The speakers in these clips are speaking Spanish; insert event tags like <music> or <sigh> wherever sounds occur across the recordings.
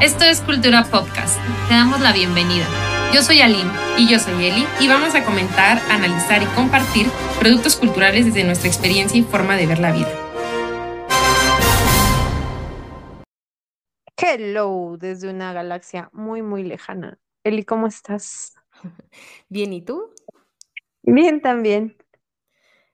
Esto es Cultura Podcast. Te damos la bienvenida. Yo soy Aline y yo soy Eli y vamos a comentar, analizar y compartir productos culturales desde nuestra experiencia y forma de ver la vida. Hello, desde una galaxia muy, muy lejana. Eli, ¿cómo estás? <laughs> Bien, ¿y tú? Bien, también.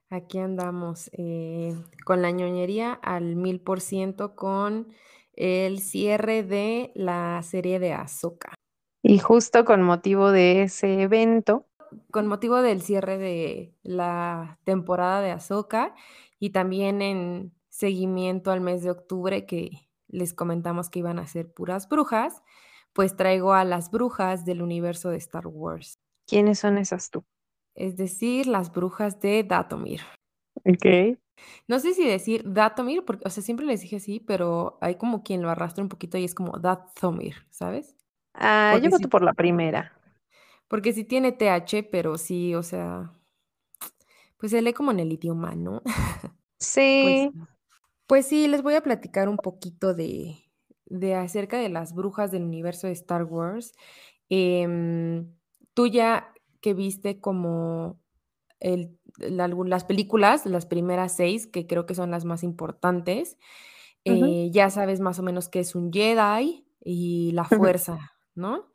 Aquí andamos eh, con la ñoñería al mil por ciento con el cierre de la serie de Azoka. Y justo con motivo de ese evento. Con motivo del cierre de la temporada de Azoka y también en seguimiento al mes de octubre que les comentamos que iban a ser puras brujas, pues traigo a las brujas del universo de Star Wars. ¿Quiénes son esas tú? Es decir, las brujas de Datomir. Ok. No sé si decir Datomir, porque, o sea, siempre les dije así, pero hay como quien lo arrastra un poquito y es como Datomir, ¿sabes? Ah, yo voto por la primera. Porque sí tiene TH, pero sí, o sea, pues se lee como en el idioma, ¿no? <laughs> Pues sí. Pues, sí, les voy a platicar un poquito de, de acerca de las brujas del universo de Star Wars. Em, tú ya que viste como el, las películas, las primeras seis, que creo que son las más importantes, eh, ya sabes más o menos qué es un Jedi y la fuerza, ¿no?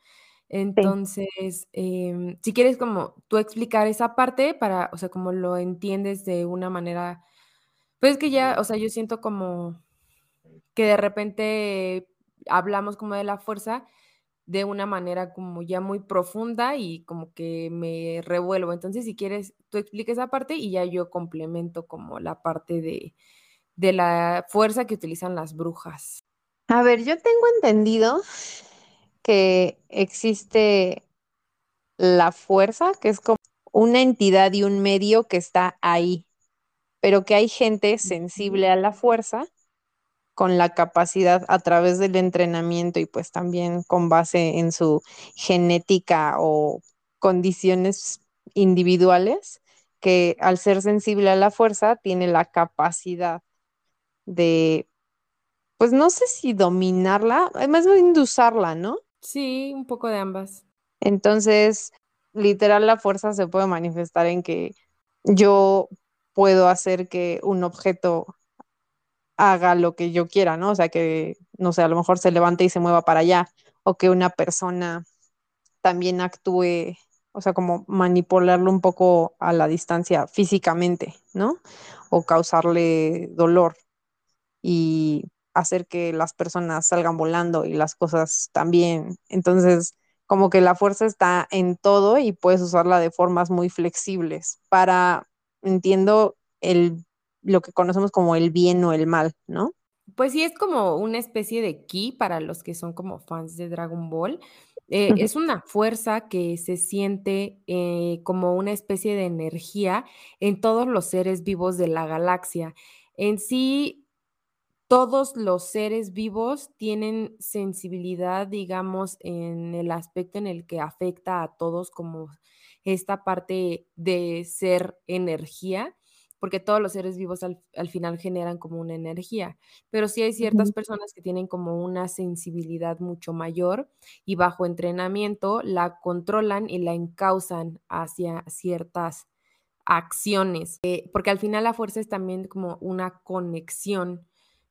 Entonces, em, si quieres como tú explicar esa parte para, o sea, como lo entiendes de una manera, pues que ya, o sea, yo siento como que de repente hablamos como de la fuerza de una manera como ya muy profunda y como que me revuelvo. Entonces, si quieres, tú expliques esa parte y ya yo complemento como la parte de, de la fuerza que utilizan las brujas. A ver, yo tengo entendido que existe la fuerza, que es como una entidad y un medio que está ahí, pero que hay gente sensible a la fuerza con la capacidad a través del entrenamiento y pues también con base en su genética o condiciones individuales, que al ser sensible a la fuerza tiene la capacidad de, pues no sé si dominarla, más bien de usarla, ¿no? Sí, un poco de ambas. Entonces, literal, la fuerza se puede manifestar en que yo puedo hacer que un objeto haga lo que yo quiera, ¿no? O sea, que, no sé, a lo mejor se levante y se mueva para allá, o que una persona también actúe, o sea, como manipularlo un poco a la distancia físicamente, ¿no? O causarle dolor y hacer que las personas salgan volando y las cosas también. Entonces, como que la fuerza está en todo y puedes usarla de formas muy flexibles para, entiendo, el lo que conocemos como el bien o el mal, ¿no? Pues sí, es como una especie de ki para los que son como fans de Dragon Ball. Eh, es una fuerza que se siente eh, como una especie de energía en todos los seres vivos de la galaxia. En sí, todos los seres vivos tienen sensibilidad, digamos, en el aspecto en el que afecta a todos como esta parte de ser energía porque todos los seres vivos al, final generan como una energía, pero sí hay ciertas personas que tienen como una sensibilidad mucho mayor y bajo entrenamiento la controlan y la encausan hacia ciertas acciones, eh, porque al final la fuerza es también como una conexión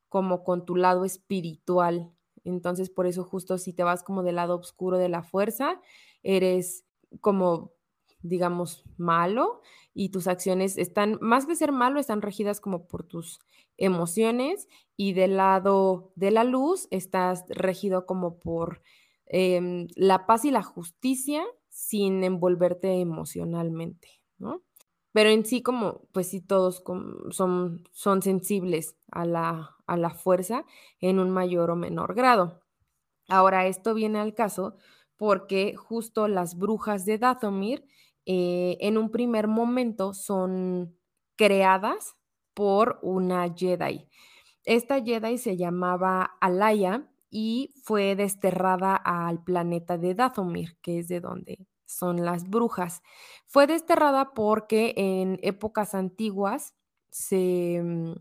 como con tu lado espiritual. Entonces, por eso justo si te vas como del lado oscuro de la fuerza, eres como digamos, malo y tus acciones están, más que ser malo, están regidas como por tus emociones y del lado de la luz estás regido como por em, la paz y la justicia sin envolverte emocionalmente, ¿no? Pero en sí como, pues sí, todos son, son sensibles a la, a la fuerza en un mayor o menor grado. Ahora, esto viene al caso porque justo las brujas de Dathomir eh, en un primer momento son creadas por una Jedi. Esta Jedi se llamaba Alaya y fue desterrada al planeta de Dathomir, que es de donde son las brujas. Fue desterrada porque en épocas antiguas se mm,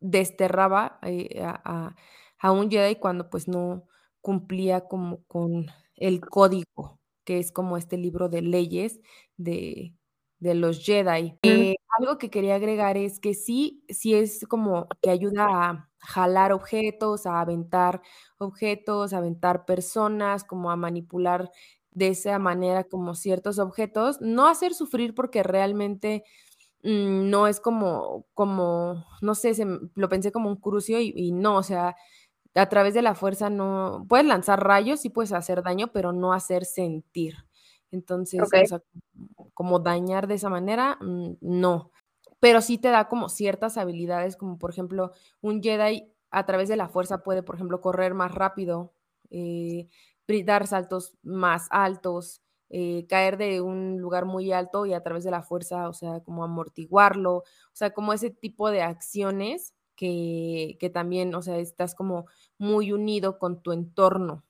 desterraba eh, a, a, un Jedi cuando pues no, cumplía como con el código, que es como este libro de leyes de, de los Jedi. Eh, algo que quería agregar es que sí, sí es como que ayuda a jalar objetos, a aventar objetos, a aventar personas, como a manipular de esa manera como ciertos objetos, no hacer sufrir porque realmente mm, no es como, como, no sé, lo pensé como un crucio y, no, o sea, a través de la fuerza no, puedes lanzar rayos y puedes hacer daño, pero no hacer sentir. Entonces, como dañar de esa manera, mm, no. Pero sí te da como ciertas habilidades, como por ejemplo, un Jedi a través de la fuerza puede, por ejemplo, correr más rápido, eh, dar saltos más altos, eh, caer de un lugar muy alto y a través de la fuerza, o sea, como amortiguarlo, o sea, como ese tipo de acciones que, que también, o sea, estás como muy unido con tu entorno.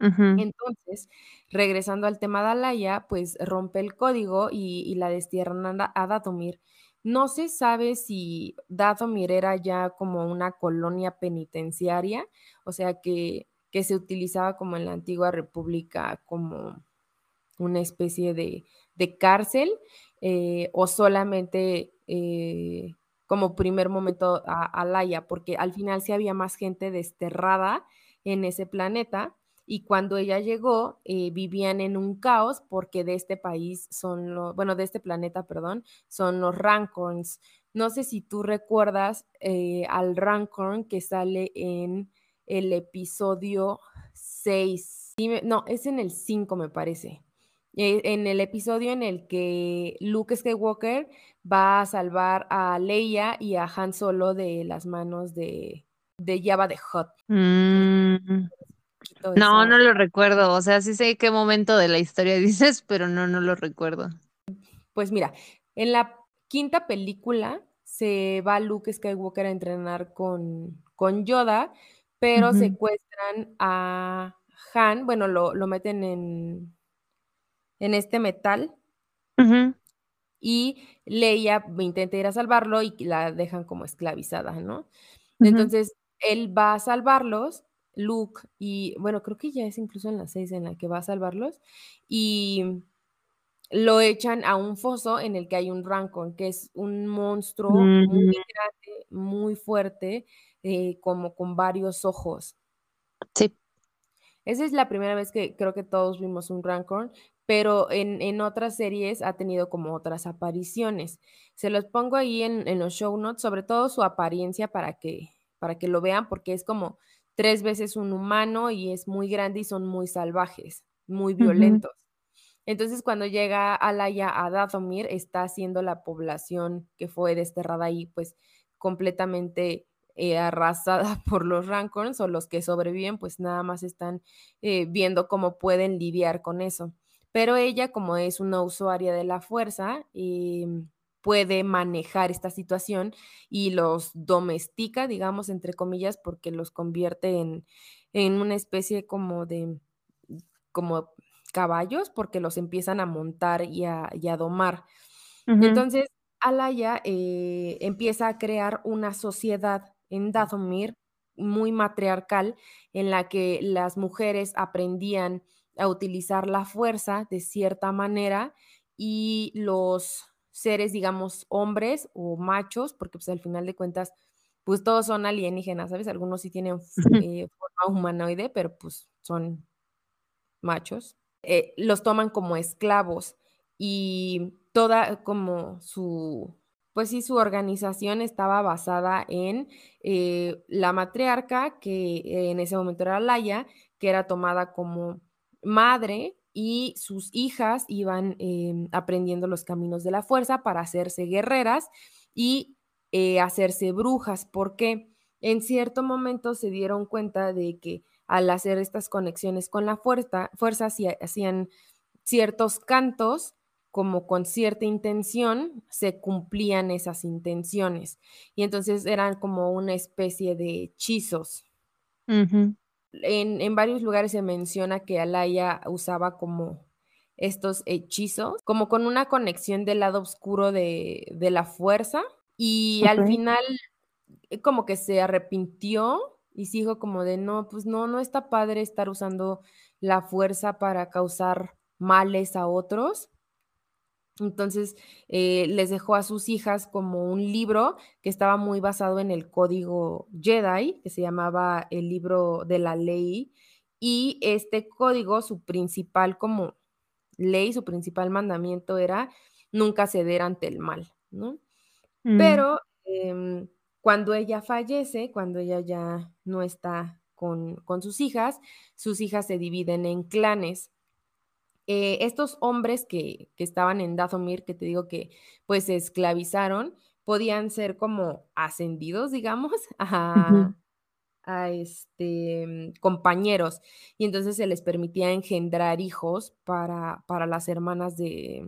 Entonces, regresando al tema de Alaya, pues rompe el código y, la destierran a, Datomir. No se sabe si Datomir era ya como una colonia penitenciaria, o sea que que se utilizaba como en la antigua república como una especie de, cárcel eh, o solamente eh, como primer momento a, Alaya, porque al final sí había más gente desterrada en ese planeta y cuando ella llegó eh, vivían en un caos porque de este país son los, bueno, de este planeta, perdón, son los Rancorns. No sé si tú recuerdas al Rancorn que sale en el episodio 6. No, es en el 5 me parece. Eh, en el episodio en el que Luke Skywalker va a salvar a Leia y a Han Solo de las manos de, de Java de Hot. Mm. No, no lo recuerdo. O sea, sí sé qué momento de la historia <laughs> dices, pero no, no lo recuerdo. Pues mira, en la quinta película se va Luke Skywalker a entrenar con, con Yoda pero secuestran a Han, bueno, lo, meten en, en este metal. Y Leia intenta ir a salvarlo y la dejan como esclavizada, ¿no? Entonces, él va a salvarlos, Luke, y bueno, creo que ya es incluso en la seis en la que va a salvarlos, y lo echan a un foso en el que hay un Rancor, que es un monstruo muy mm. grande, muy fuerte, eh, como con varios ojos. Sí. Esa es la primera vez que creo que todos vimos un Rancor, pero en, otras series ha tenido como otras apariciones. Se los pongo ahí en, los show notes, sobre todo su apariencia para que, para que lo vean, porque es como tres veces un humano y es muy grande y son muy salvajes, muy violentos. Entonces, cuando llega Alaya a Dathomir, está haciendo la población que fue desterrada ahí, pues completamente eh, arrasada <laughs> por los Rancors o los que sobreviven, pues nada más están eh, viendo cómo pueden lidiar con eso. Pero ella, como es una usuaria de la fuerza, puede manejar esta situación y los domestica, digamos, entre comillas, porque los convierte en, en una especie como de, como caballos, porque los empiezan a montar y a, domar. Entonces, Alaya eh, empieza a crear una sociedad en Dathomir muy matriarcal, en la que las mujeres aprendían a utilizar la fuerza de cierta manera y los seres, digamos, hombres o machos, porque pues al final de cuentas, pues todos son alienígenas, ¿sabes? Algunos sí tienen eh, forma humanoide, pero pues son machos. Eh, los toman como esclavos y toda como su pues sí, su organización estaba basada en eh, la matriarca, que en ese momento era Laia, que era tomada como madre y sus hijas iban em, aprendiendo los caminos de la fuerza para hacerse guerreras y eh, hacerse brujas, porque en cierto momento se dieron cuenta de que al hacer estas conexiones con la fuerza, fuerza hacían ciertos cantos como con cierta intención, se cumplían esas intenciones. Y entonces eran como una especie de hechizos. En, varios lugares se menciona que Alaya usaba como estos hechizos, como con una conexión del lado oscuro de, la fuerza. Y al final, eh, como que se arrepintió y sí dijo como de, no, pues no, no está padre estar usando la fuerza para causar males a otros. Entonces eh, les dejó a sus hijas como un libro que estaba muy basado en el código Jedi, que se llamaba el libro de la ley. Y este código, su principal como ley, su principal mandamiento era nunca ceder ante el mal, ¿no? Mm. Pero em, cuando ella fallece, cuando ella ya no está con, con sus hijas, sus hijas se dividen en clanes. Eh, estos hombres que, que, estaban en Dathomir, que te digo que pues se esclavizaron, podían ser como ascendidos, digamos, <laughs> a, a este, compañeros. Y entonces se les permitía engendrar hijos para, para las hermanas de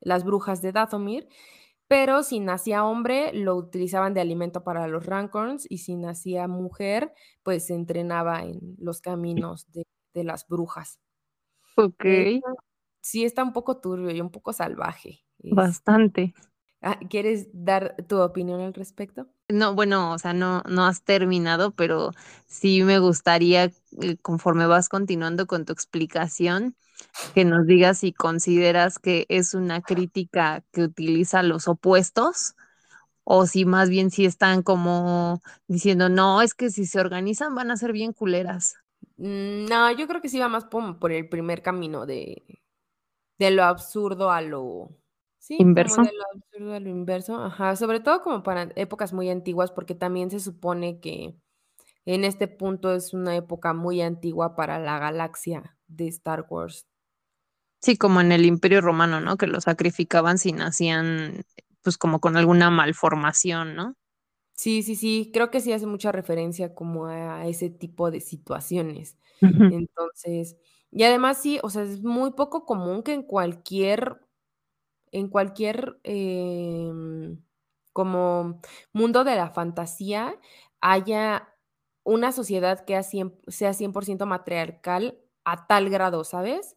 las brujas de Dathomir. Pero si nacía hombre, lo utilizaban de alimento para los Rancorns y si nacía mujer, pues se entrenaba en los caminos de, de las brujas. Ok. Eh, sí, está un poco turbio y un poco salvaje. Es- Bastante. Ah, ¿Quieres dar tu opinión al respecto? No, bueno, o sea, no, no has terminado, pero sí me gustaría, eh, conforme vas continuando con tu explicación, que nos digas si consideras que es una crítica que utiliza los opuestos o si más bien si están como diciendo, no, es que si se organizan van a ser bien culeras. Mm, No, yo creo que sí va más por, por el primer camino de, de lo absurdo a lo... Sí, Inverso. como de lo absurdo a lo inverso. Ajá, sobre todo como para épocas muy antiguas, porque también se supone que en este punto es una época muy antigua para la galaxia de Star Wars. Sí, como en el Imperio Romano, ¿no? Que lo sacrificaban si nacían, pues como con alguna malformación, ¿no? Sí, sí, sí, creo que sí hace mucha referencia como a ese tipo de situaciones. Entonces, y además sí, o sea, es muy poco común que en cualquier, en cualquier em, como mundo de la fantasía haya una sociedad que a cien- sea 100% matriarcal a tal grado, ¿sabes?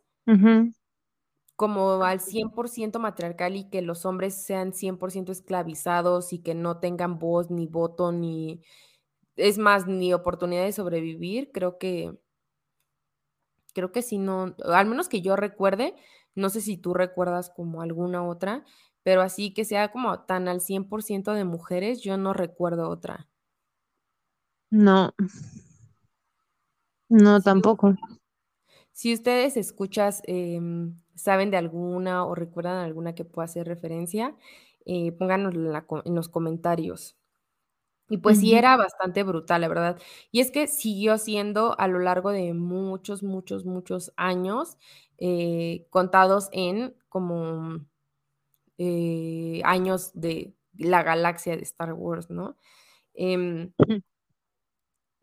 Como al 100% matriarcal y que los hombres sean 100% esclavizados y que no tengan voz, ni voto, ni, es más, ni oportunidad de sobrevivir, creo que, creo que sí, no, al menos que yo recuerde, no sé si tú recuerdas como alguna otra, pero así que sea como tan al 100% de mujeres, yo no recuerdo otra. No, no tampoco. Si ustedes escuchas, em, saben de alguna o recuerdan alguna que pueda hacer referencia, eh, pónganos en, los comentarios. Y pues sí era bastante brutal, la verdad. Y es que siguió siendo a lo largo de muchos, muchos, muchos años, eh, contados en como eh, años de la galaxia de Star Wars, ¿no? Ujú.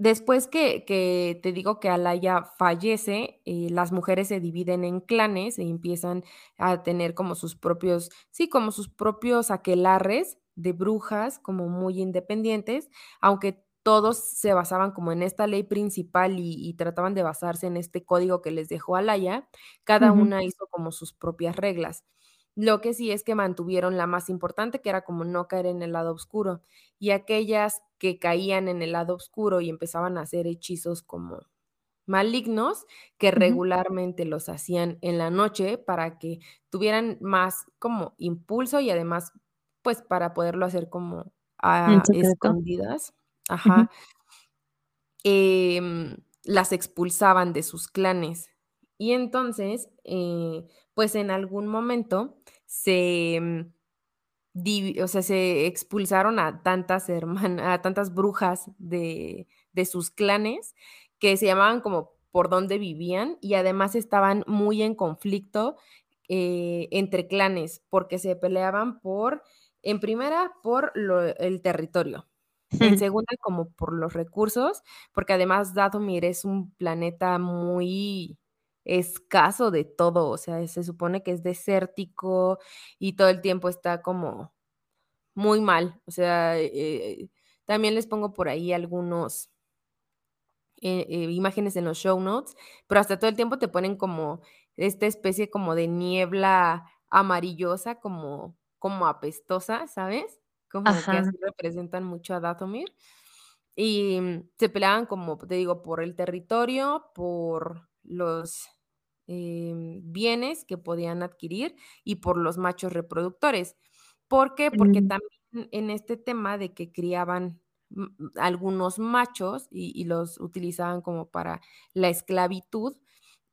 Después que, que te digo que Alaya fallece, eh, las mujeres se dividen en clanes y empiezan a tener como sus propios, sí, como sus propios aquelarres de brujas, como muy independientes, aunque todos se basaban como en esta ley principal y, y trataban de basarse en este código que les dejó Alaya, cada una hizo como sus propias reglas. Lo que sí es que mantuvieron la más importante, que era como no caer en el lado oscuro y aquellas que caían en el lado oscuro y empezaban a hacer hechizos como malignos, que regularmente los hacían en la noche para que tuvieran más como impulso y además, pues para poderlo hacer como a escondidas, ajá, em, las expulsaban de sus clanes. Y entonces, eh, pues en algún momento se, mm, o sea, se expulsaron a tantas hermanas, a tantas brujas de, de sus clanes que se llamaban como por dónde vivían y además estaban muy en conflicto eh, entre clanes porque se peleaban por, en primera, por lo- el territorio. En <laughs> segunda, como por los recursos, porque además Dathomir es un planeta muy escaso de todo, o sea, se supone que es desértico y todo el tiempo está como muy mal. O sea, eh, también les pongo por ahí algunos eh, eh, imágenes en los show notes, pero hasta todo el tiempo te ponen como esta especie como de niebla amarillosa, como, como apestosa, ¿sabes? Como que así representan mucho a Dathomir. y mm, se peleaban, como te digo, por el territorio, por los em, bienes que podían adquirir y por los machos reproductores. ¿Por qué? Porque Mm. también en este tema de que criaban algunos machos y, y los utilizaban como para la esclavitud,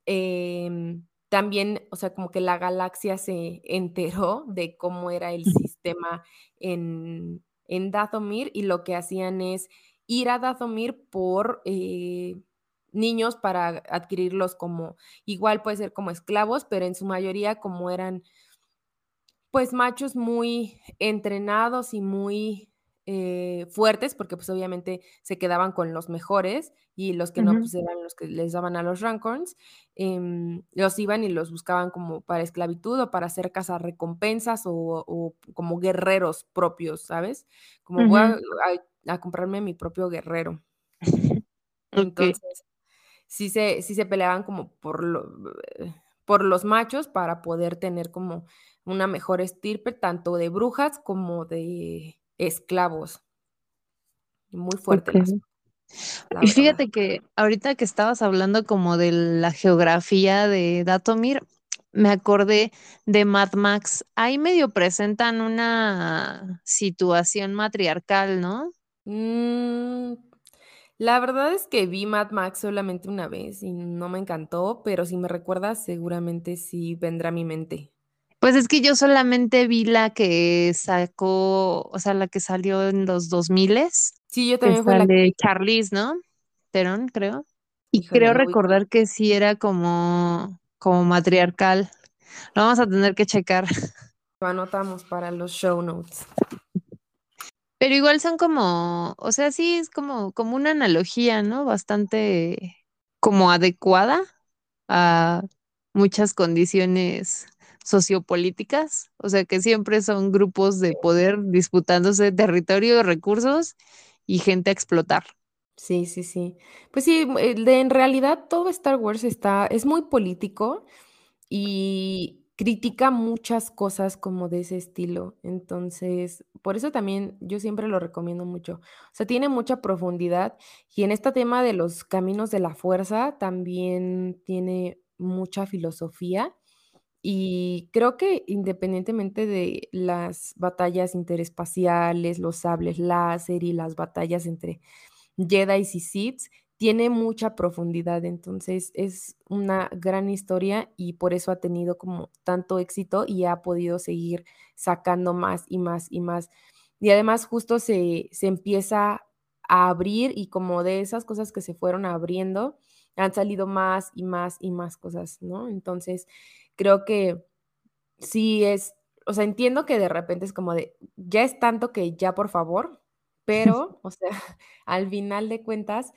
em, también, o sea, como que la galaxia se enteró de cómo era el <laughs> sistema en, en Dathomir y lo que hacían es ir a Dathomir por eh, niños para adquirirlos como, igual puede ser como esclavos, pero en su mayoría como eran pues machos muy entrenados y muy eh, fuertes, porque pues obviamente se quedaban con los mejores y los que no, pues eran los que les daban a los Rancorns, em, los iban y los buscaban como para esclavitud o para hacer cazarrecompensas o, o como guerreros propios, ¿sabes? Como voy a, Ujú. a- a comprarme mi propio guerrero. <laughs> Entonces, sí se, sí se peleaban como por, lo, eh, por los machos para poder tener como una mejor estirpe, tanto de brujas como de esclavos. Muy fuerte la Y verdad. fíjate que ahorita que estabas hablando como de la geografía de Datomir, me acordé de Mad Max. Ahí medio presentan una situación matriarcal, ¿no? Mm, la verdad es que vi Mad Max solamente una vez y no me encantó, pero si me recuerdas, seguramente sí vendrá a mi mente. Pues es que yo solamente vi la que sacó, o sea, la que salió en los 2000s, Sí, yo también fue la vi. Charlize, ¿no? Theron, creo. Y Híjole, creo recordar que sí era como como matriarcal. Lo vamos a tener que checar. Lo anotamos para los show notes. Pero igual son como, o sea, sí es como como una analogía, ¿no? Bastante como adecuada a muchas condiciones sociopolíticas, o sea, que siempre son grupos de poder disputándose territorio, recursos y gente a explotar. Sí, sí, sí. Pues sí, eh, en realidad todo Star Wars está es muy político y critica muchas cosas como de ese estilo. Entonces, por eso también yo siempre lo recomiendo mucho. O sea, tiene mucha profundidad y en este tema de los caminos de la fuerza también tiene mucha filosofía. Y creo que independientemente de las batallas interespaciales, los sables láser y las batallas entre Jedis y Siths, tiene mucha profundidad, entonces es una gran historia y por eso ha tenido como tanto éxito y ha podido seguir sacando más y más y más. Y además justo se, se empieza a abrir y como de esas cosas que se fueron abriendo, han salido más y más y más cosas, ¿no? Entonces, creo que sí es, o sea, entiendo que de repente es como de, ya es tanto que ya por favor, <laughs> pero, o sea, <laughs> al final de cuentas,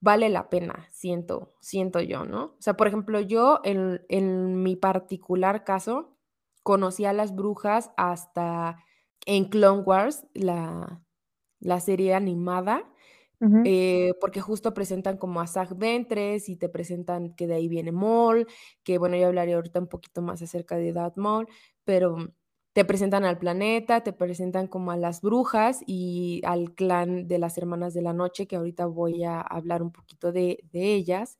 vale la pena, siento, siento yo, ¿no? O sea, por ejemplo, yo en, en mi particular caso, conocí a las brujas hasta en Clone Wars, la, la serie animada, eh, porque justo presentan como a Zach Ventres y te presentan que de ahí viene Maul, que bueno, yo hablaré ahorita un poquito más acerca de Darth Maul, pero te presentan al planeta, te presentan como a las brujas y al clan de las Hermanas de la Noche, que ahorita voy a hablar un poquito de, ellas.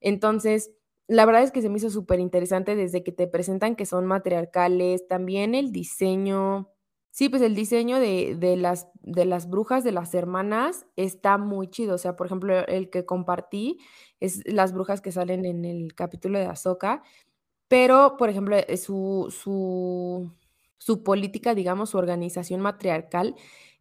Entonces, la verdad es que se me hizo súper interesante desde que te presentan que son matriarcales, también el diseño Sí, pues el diseño de de las de las brujas, de las hermanas, está muy chido. O sea, por ejemplo, el que compartí es las brujas que salen en el capítulo de Ahsoka, pero, por ejemplo, eh, su su su política, digamos, su organización matriarcal,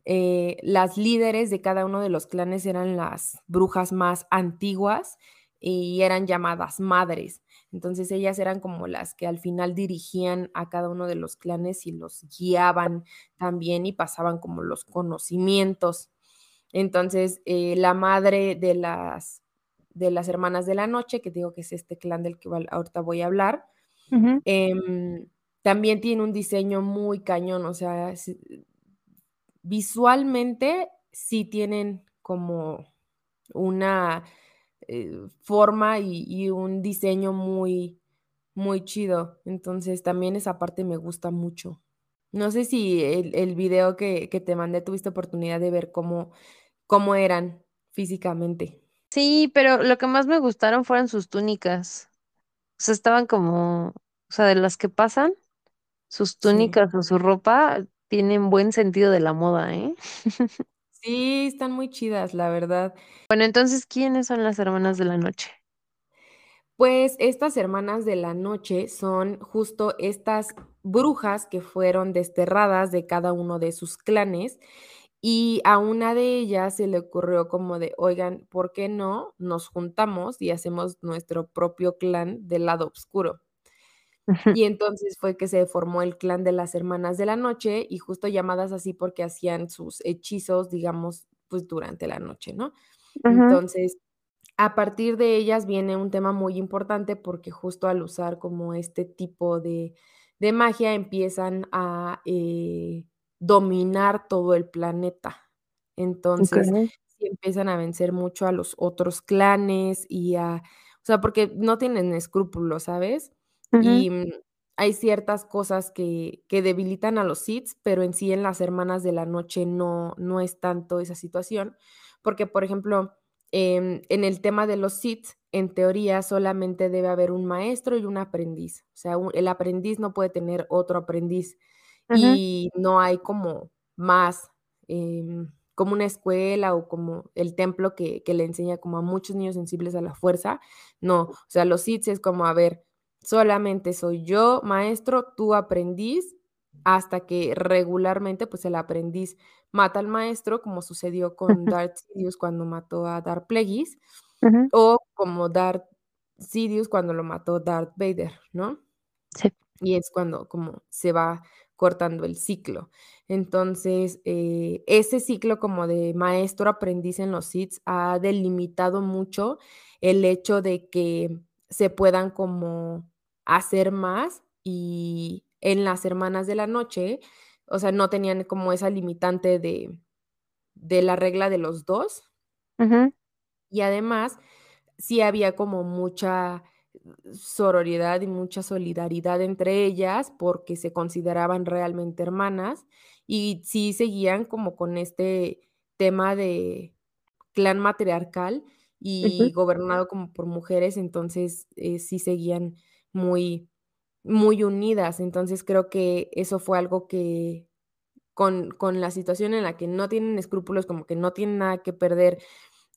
eh, las líderes de cada uno de los clanes eran las brujas más antiguas y eran llamadas madres. Entonces, ellas eran como las que al final dirigían a cada uno de los clanes y los guiaban también y pasaban como los conocimientos. Entonces, eh, la madre de las de las hermanas de la noche, que digo que es este clan del que ahorita voy a hablar, también tiene un diseño muy cañón, o sea, sí visualmente sí tienen como una, eh, forma y y un diseño muy muy chido. Entonces, también esa parte me gusta mucho. No sé si el el video que que te mandé tuviste oportunidad de ver cómo cómo eran físicamente. Sí, pero lo que más me gustaron fueron sus túnicas. O sea, estaban como, o sea, de las que pasan, sus Sí. túnicas o su ropa tienen buen sentido de la moda, ¿eh? <laughs> Sí, están muy chidas, la verdad. Bueno, entonces, ¿quiénes son las hermanas de la noche? Pues estas hermanas de la noche son justo estas brujas que fueron desterradas de cada uno de sus clanes y a una de ellas se le ocurrió como de, oigan, ¿por qué no nos juntamos y hacemos nuestro propio clan del lado oscuro? Y entonces fue que se formó el clan de las hermanas de la noche y justo llamadas así porque hacían sus hechizos, digamos, pues durante la noche, ¿no? Entonces, a partir de ellas viene un tema muy importante porque justo al usar como este tipo de, de magia empiezan a eh, dominar todo el planeta. Entonces, empiezan a vencer mucho a los otros clanes y a, o sea, porque no tienen escrúpulos, ¿sabes? Y mm, hay ciertas cosas que, que debilitan a los Sith, pero en sí en las Hermanas de la Noche no, no es tanto esa situación, porque, por ejemplo, Em, en el tema de los Sith, en teoría, solamente debe haber un maestro y un aprendiz. O sea, un el aprendiz no puede tener otro aprendiz, y no hay como más, em, como una escuela o como el templo que que le enseña como a muchos niños sensibles a la fuerza. No, o sea, los Sith es como, a ver, solamente soy yo maestro, tú aprendiz, hasta que regularmente, pues, el aprendiz mata al maestro, como sucedió con Darth Sidious cuando mató a Darth Plagueis, o como Darth Sidious cuando lo mató Darth Vader, ¿no? Sí. Y es cuando como se va cortando el ciclo. Entonces, eh, ese ciclo como de maestro-aprendiz en los Sith ha delimitado mucho el hecho de que se puedan como hacer más, y en las Hermanas de la Noche, o sea, no tenían como esa limitante de de la regla de los 2 Ujú, y además sí había como mucha sororidad y mucha solidaridad entre ellas, porque se consideraban realmente hermanas, y sí seguían como con este tema de clan matriarcal y gobernado como por mujeres, entonces, eh, sí seguían muy muy unidas. Entonces, creo que eso fue algo que con con la situación en la que no tienen escrúpulos, como que no tienen nada que perder,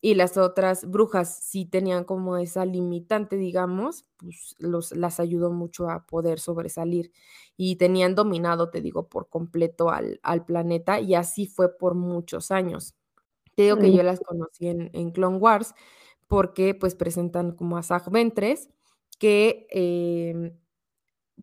y las otras brujas sí tenían como esa limitante, digamos, pues, los las ayudó mucho a poder sobresalir, y tenían dominado, te digo, por completo al al planeta, y así fue por muchos años. Te digo que yo las conocí en en Clone Wars, porque, pues, presentan como a Zag Ventress, que, em,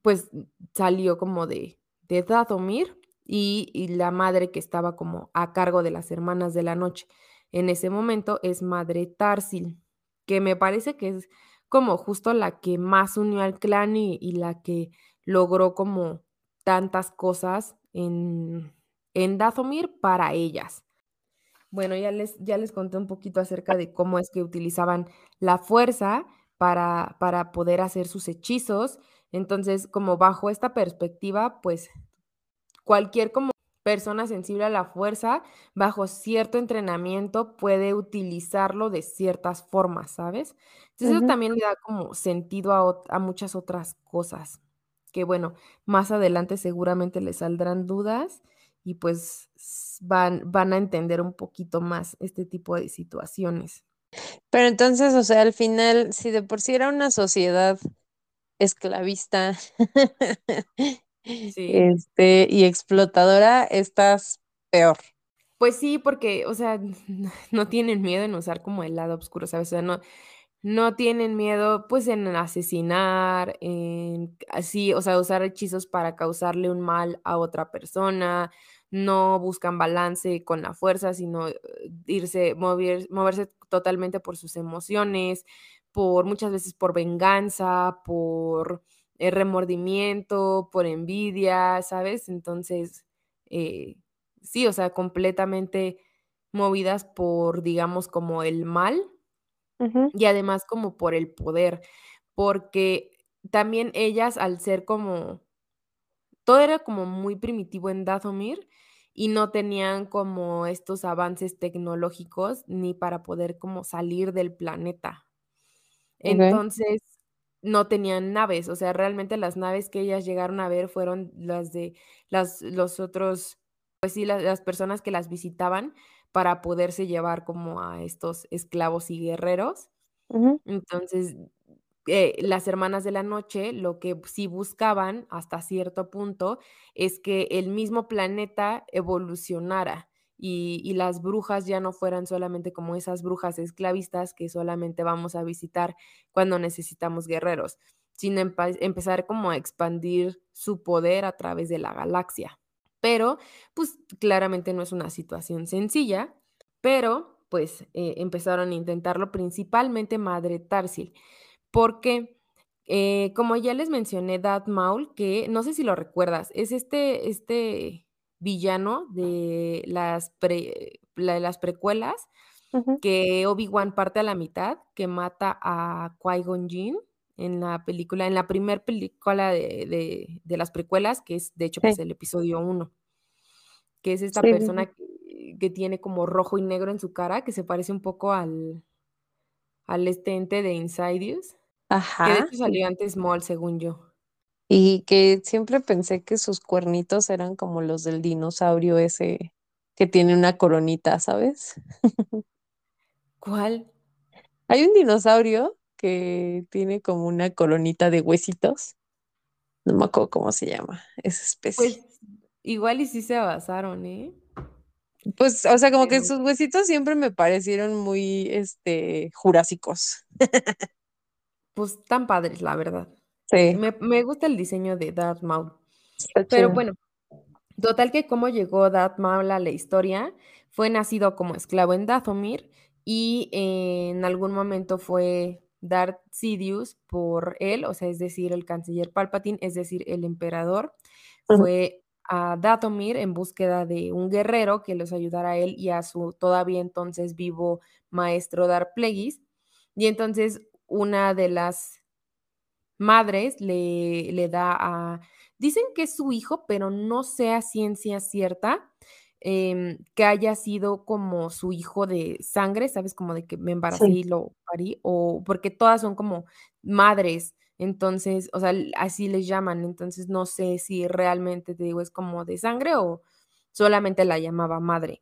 pues, salió como de de Dathomir, y y la madre que estaba como a cargo de las Hermanas de la Noche en ese momento es Madre Tarsil, que me parece que es como justo la que más unió al clan y y la que logró como tantas cosas en en Dathomir para ellas. Bueno, ya les ya les conté un poquito acerca de cómo es que utilizaban la fuerza para para poder hacer sus hechizos. Entonces, como bajo esta perspectiva, pues, cualquier como persona sensible a la fuerza, bajo cierto entrenamiento, puede utilizarlo de ciertas formas, ¿sabes? Entonces, eso también le da como sentido a a muchas otras cosas, que bueno, más adelante seguramente les saldrán dudas y, pues, van van a entender un poquito más este tipo de situaciones. Pero entonces, o sea, al final, si de por sí era una sociedad esclavista, <laughs> Sí. este, y explotadora, estás peor. Pues sí, porque, o sea, no tienen miedo en usar como el lado oscuro, ¿sabes? O sea, no no tienen miedo, pues, en asesinar, en así, o sea, usar hechizos para causarle un mal a otra persona, no buscan balance con la fuerza, sino, eh, irse mover moverse totalmente por sus emociones, por muchas veces por venganza, por, eh, remordimiento, por envidia, ¿sabes? Entonces, eh Sí, o sea, completamente movidas por, digamos, como el mal y además como por el poder, porque también ellas al ser como todo era como muy primitivo en Dathomir y no tenían como estos avances tecnológicos ni para poder como salir del planeta. Entonces, no tenían naves, o sea, realmente las naves que ellas llegaron a ver fueron las de las, los otros, pues sí, las, personas que las visitaban para poderse llevar como a estos esclavos y guerreros. Entonces, eh, las hermanas de la noche lo que sí buscaban hasta cierto punto es que el mismo planeta evolucionara y, las brujas ya no fueran solamente como esas brujas esclavistas que solamente vamos a visitar cuando necesitamos guerreros, sino empezar como a expandir su poder a través de la galaxia. Pero, pues claramente no es una situación sencilla, pero pues eh, empezaron a intentarlo principalmente Madre Tarsil porque, eh, como ya les mencioné, Dad Maul, que no sé si lo recuerdas, es este, este villano de las, las precuelas que Obi-Wan parte a la mitad, que mata a Qui-Gon Jinn en la película, en la primera película de, las precuelas, que es de hecho pues, el episodio 1, que es esta persona que, que, tiene como rojo y negro en su cara, que se parece un poco al, al este ente de Insidious. Ajá. Que de hecho salió antes Small, según yo. Y que siempre pensé que sus cuernitos eran como los del dinosaurio ese que tiene una coronita, ¿sabes? <laughs> ¿Cuál? Hay un dinosaurio que tiene como una coronita de huesitos. No me acuerdo cómo se llama esa especie. Pues igual y sí se basaron, ¿eh? Pues, o sea, como que sus huesitos siempre me parecieron muy, este, jurásicos. <laughs> pues tan padres, la verdad. Sí. Me, gusta el diseño de Darth Maul. Pero bueno, total que cómo llegó Darth Maul a la historia, fue nacido como esclavo en Dathomir y en algún momento fue Darth Sidious por él, o sea, es decir, el canciller Palpatine, es decir, el emperador, fue a Dathomir en búsqueda de un guerrero que los ayudara a él y a su todavía entonces vivo maestro Darth Plagueis. Y entonces una de las madres le, le da a, dicen que es su hijo, pero no sea ciencia cierta, em, que haya sido como su hijo de sangre, ¿sabes? Como de que me embaracé y lo parí, o porque todas son como madres, entonces, o sea, así les llaman, entonces no sé si realmente te digo es como de sangre o solamente la llamaba madre.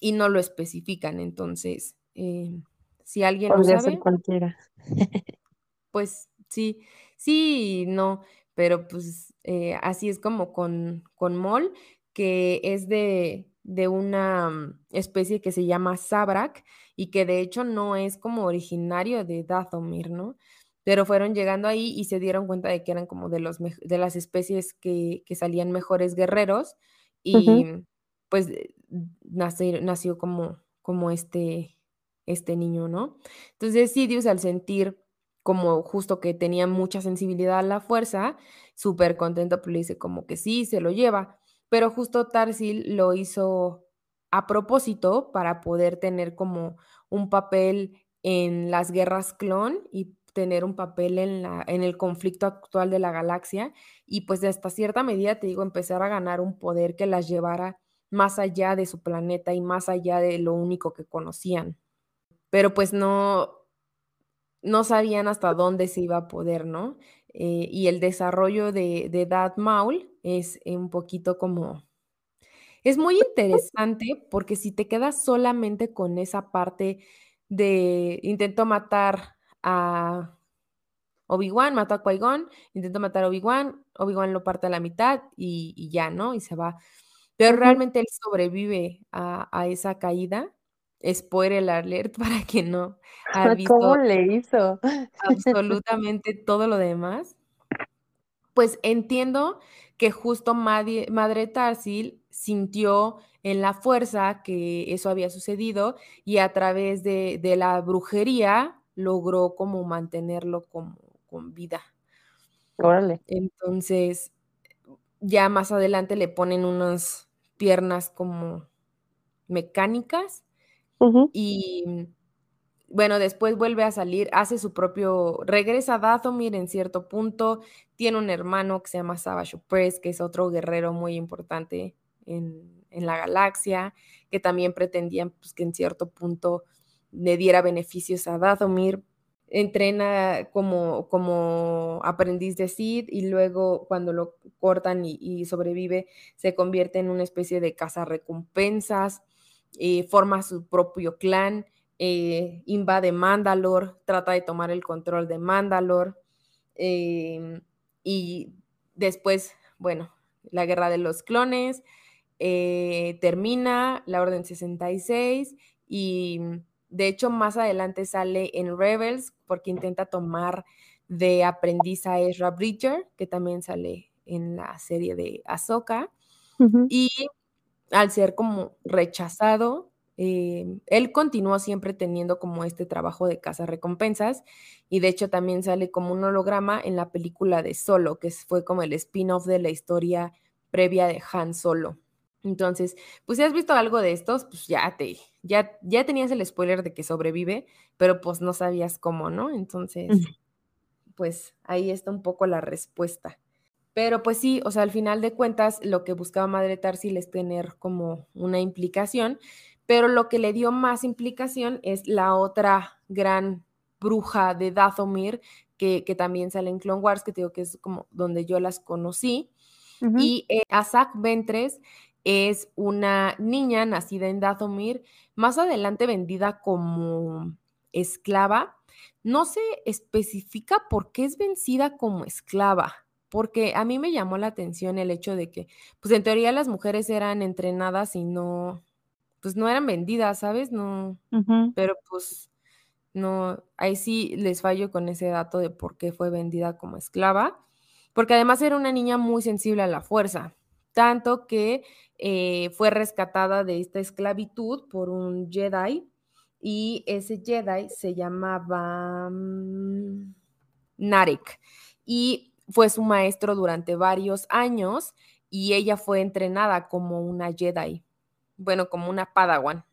Y no lo especifican, entonces, em, si alguien lo sabe. Ser cualquiera. <laughs> pues sí, sí no, pero pues eh, así es como con, con Mol, que es de, de una especie que se llama Sabrak y que de hecho no es como originario de Dathomir, ¿no? Pero fueron llegando ahí y se dieron cuenta de que eran como de, los, de las especies que, que salían mejores guerreros y pues nació, nació como, como este, este niño, ¿no? Entonces Sidious al sentir como justo que tenía mucha sensibilidad a la fuerza, súper contento, pues le dice como que sí, se lo lleva, pero justo Tarsil lo hizo a propósito para poder tener como un papel en las guerras clon y tener un papel en, la, en el conflicto actual de la galaxia y pues hasta cierta medida, te digo, empezar a ganar un poder que las llevara más allá de su planeta y más allá de lo único que conocían pero pues no, no sabían hasta dónde se iba a poder, ¿no? Eh, y el desarrollo de, de Dad Maul es un poquito como... Es muy interesante porque si te quedas solamente con esa parte de intento matar a Obi-Wan, mató a Qui-Gon, intentó matar a Obi-Wan, Obi-Wan lo parte a la mitad y, ya, ¿no? Y se va. Pero realmente él sobrevive a, a esa caída spoiler alert <laughs> para que no <laughs> ha visto ¿Cómo le hizo? <laughs> absolutamente todo lo demás, pues entiendo que justo Madre, Madre Tarsil sintió en la fuerza que eso había sucedido y a través de, de la brujería logró como mantenerlo como con vida. Órale. Entonces, ya más adelante le ponen unas piernas como mecánicas y mm, bueno, después vuelve a salir, hace su propio, regresa a Dathomir en cierto punto, tiene un hermano que se llama Savage Press, que es otro guerrero muy importante en, la galaxia, que también pretendían pues, que en cierto punto le diera beneficios a Dathomir. Entrena como, como aprendiz de Sid y luego cuando lo cortan y, sobrevive se convierte en una especie de cazarrecompensas, eh, forma su propio clan, eh, invade Mandalor, trata de tomar el control de Mandalor em, y después, bueno, la guerra de los clones, eh, termina la Orden 66 y de hecho más adelante sale en Rebels porque intenta tomar de aprendiz a Ezra Bridger, que también sale en la serie de Ahsoka. Y al ser como rechazado, eh, él continuó siempre teniendo como este trabajo de casa recompensas y de hecho también sale como un holograma en la película de Solo, que fue como el spin-off de la historia previa de Han Solo. Entonces, pues si has visto algo de estos, pues ya te, ya, ya tenías el spoiler de que sobrevive, pero pues no sabías cómo, ¿no? Entonces, pues ahí está un poco la respuesta. Pero pues sí, o sea, al final de cuentas, lo que buscaba Madre Tarsil es tener como una implicación, pero lo que le dio más implicación es la otra gran bruja de Dathomir, que, también sale en Clone Wars, que te digo que es como donde yo las conocí. Y eh, Azak Ventres es una niña nacida en Dathomir, más adelante vendida como esclava. No se especifica por qué es vencida como esclava, porque a mí me llamó la atención el hecho de que, pues en teoría las mujeres eran entrenadas y no, pues no eran vendidas, ¿sabes? No, pero pues no, ahí sí les fallo con ese dato de por qué fue vendida como esclava, porque además era una niña muy sensible a la fuerza, tanto que eh, fue rescatada de esta esclavitud por un Jedi y ese Jedi se llamaba mm, Narek y fue su maestro durante varios años y ella fue entrenada como una Jedi bueno, como una padawan.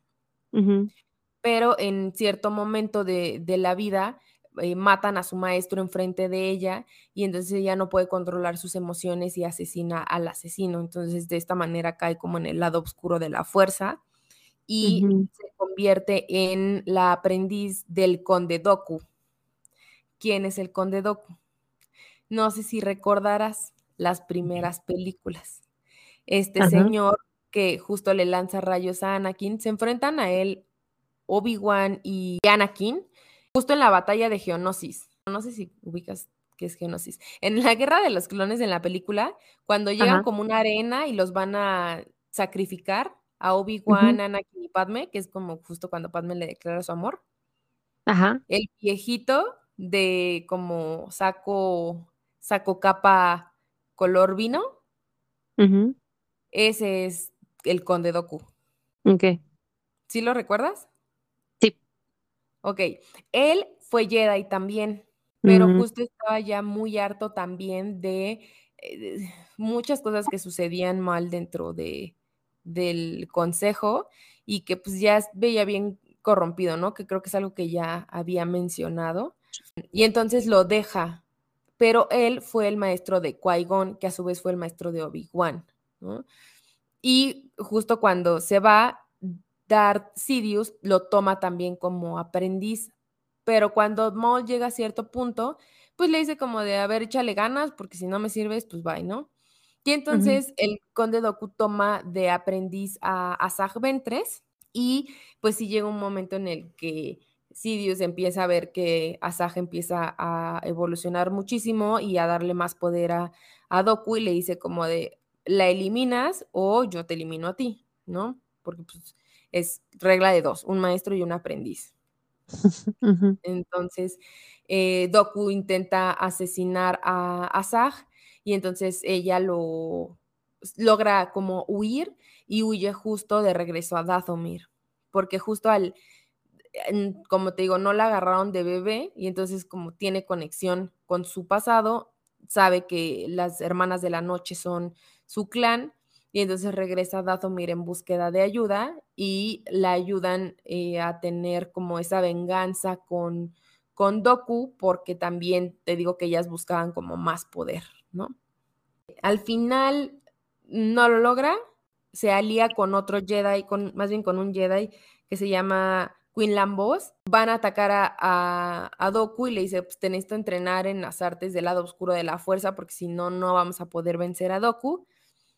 Pero en cierto momento de, la vida eh, matan a su maestro enfrente de ella y entonces ella no puede controlar sus emociones y asesina al asesino. Entonces de esta manera cae como en el lado oscuro de la fuerza y se convierte en la aprendiz del conde Doku. ¿Quién es el conde Doku? No sé si recordarás las primeras películas. Este señor que justo le lanza rayos a Anakin, se enfrentan a él Obi-Wan y Anakin justo en la batalla de Geonosis. No sé si ubicas qué es Geonosis. En la guerra de los clones en la película, cuando llegan como una arena y los van a sacrificar a Obi-Wan, Anakin y Padme, que es como justo cuando Padme le declara su amor. Ajá. El viejito de como saco, saco capa color vino. Ese es el Conde Doku. Ok. ¿Sí lo recuerdas? Sí. Ok. Él fue Jedi también, pero justo estaba ya muy harto también de, eh, muchas cosas que sucedían mal dentro de, del consejo y que pues ya veía bien corrompido, ¿no? Que creo que es algo que ya había mencionado. Y entonces lo deja, pero él fue el maestro de Qui-Gon, que a su vez fue el maestro de Obi-Wan, ¿no? Y justo cuando se va, Darth Sidious lo toma también como aprendiz. Pero cuando Maul llega a cierto punto, pues le dice como de, a ver, échale ganas, porque si no me sirves, pues bye, ¿no? Y entonces el conde Doku toma de aprendiz a, a Ventres y pues sí llega un momento en el que Sidious empieza a ver que Asaj empieza a evolucionar muchísimo y a darle más poder a, a Doku y le dice como de, la eliminas o yo te elimino a ti, ¿no? Porque pues, es regla de dos, un maestro y un aprendiz. <laughs> Entonces, eh, Doku intenta asesinar a Asaj y entonces ella lo logra como huir y huye justo de regreso a Dathomir, porque justo al, como te digo, no la agarraron de bebé y entonces como tiene conexión con su pasado, sabe que las hermanas de la noche son su clan y entonces regresa Dathomir en búsqueda de ayuda y la ayudan eh, a tener como esa venganza con, con Doku porque también te digo que ellas buscaban como más poder, ¿no? Al final no lo logra, se alía con otro Jedi, con, más bien con un Jedi que se llama Quinlan Boss, van a atacar a, a, Doku y le dice, pues tenés que entrenar en las artes del lado oscuro de la fuerza porque si no, no vamos a poder vencer a Doku.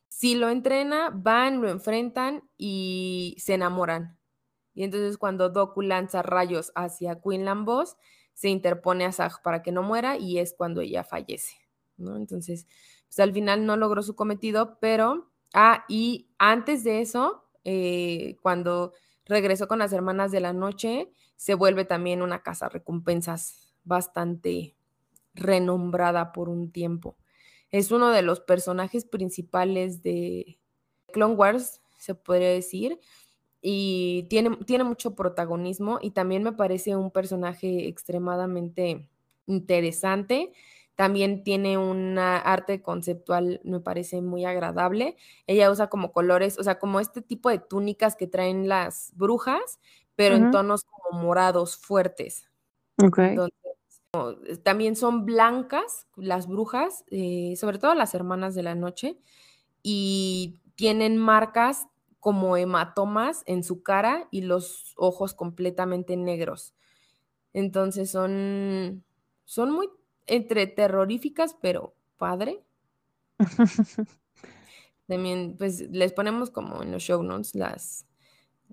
Si lo entrena, van, lo enfrentan y se enamoran. Y entonces cuando Doku lanza rayos hacia Quinlan Boss, se interpone a Sag para que no muera y es cuando ella fallece, ¿no? Entonces, pues al final no logró su cometido, pero, ah, y antes de eso, eh, cuando regresó con las hermanas de la noche, se vuelve también una casa recompensas bastante renombrada por un tiempo. Es uno de los personajes principales de Clone Wars, se podría decir, y tiene, tiene mucho protagonismo y también me parece un personaje extremadamente interesante. También tiene una arte conceptual, me parece muy agradable. Ella usa como colores, o sea, como este tipo de túnicas que traen las brujas, pero en tonos como morados fuertes. también son blancas las brujas, eh, sobre todo las hermanas de la noche, y tienen marcas como hematomas en su cara y los ojos completamente negros. Entonces son, son muy entre terroríficas, pero padre. <laughs> También, pues les ponemos como en los show notes las,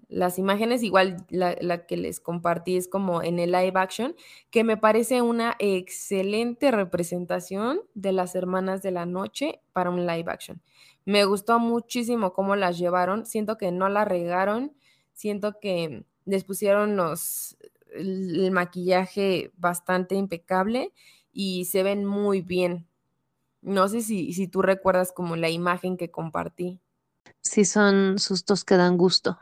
las imágenes, igual la, la, que les compartí es como en el live action, que me parece una excelente representación de las hermanas de la noche para un live action. Me gustó muchísimo cómo las llevaron, siento que no la regaron, siento que les pusieron los, el maquillaje bastante impecable y se ven muy bien. No sé si, si tú recuerdas como la imagen que compartí. Sí, son sustos que dan gusto.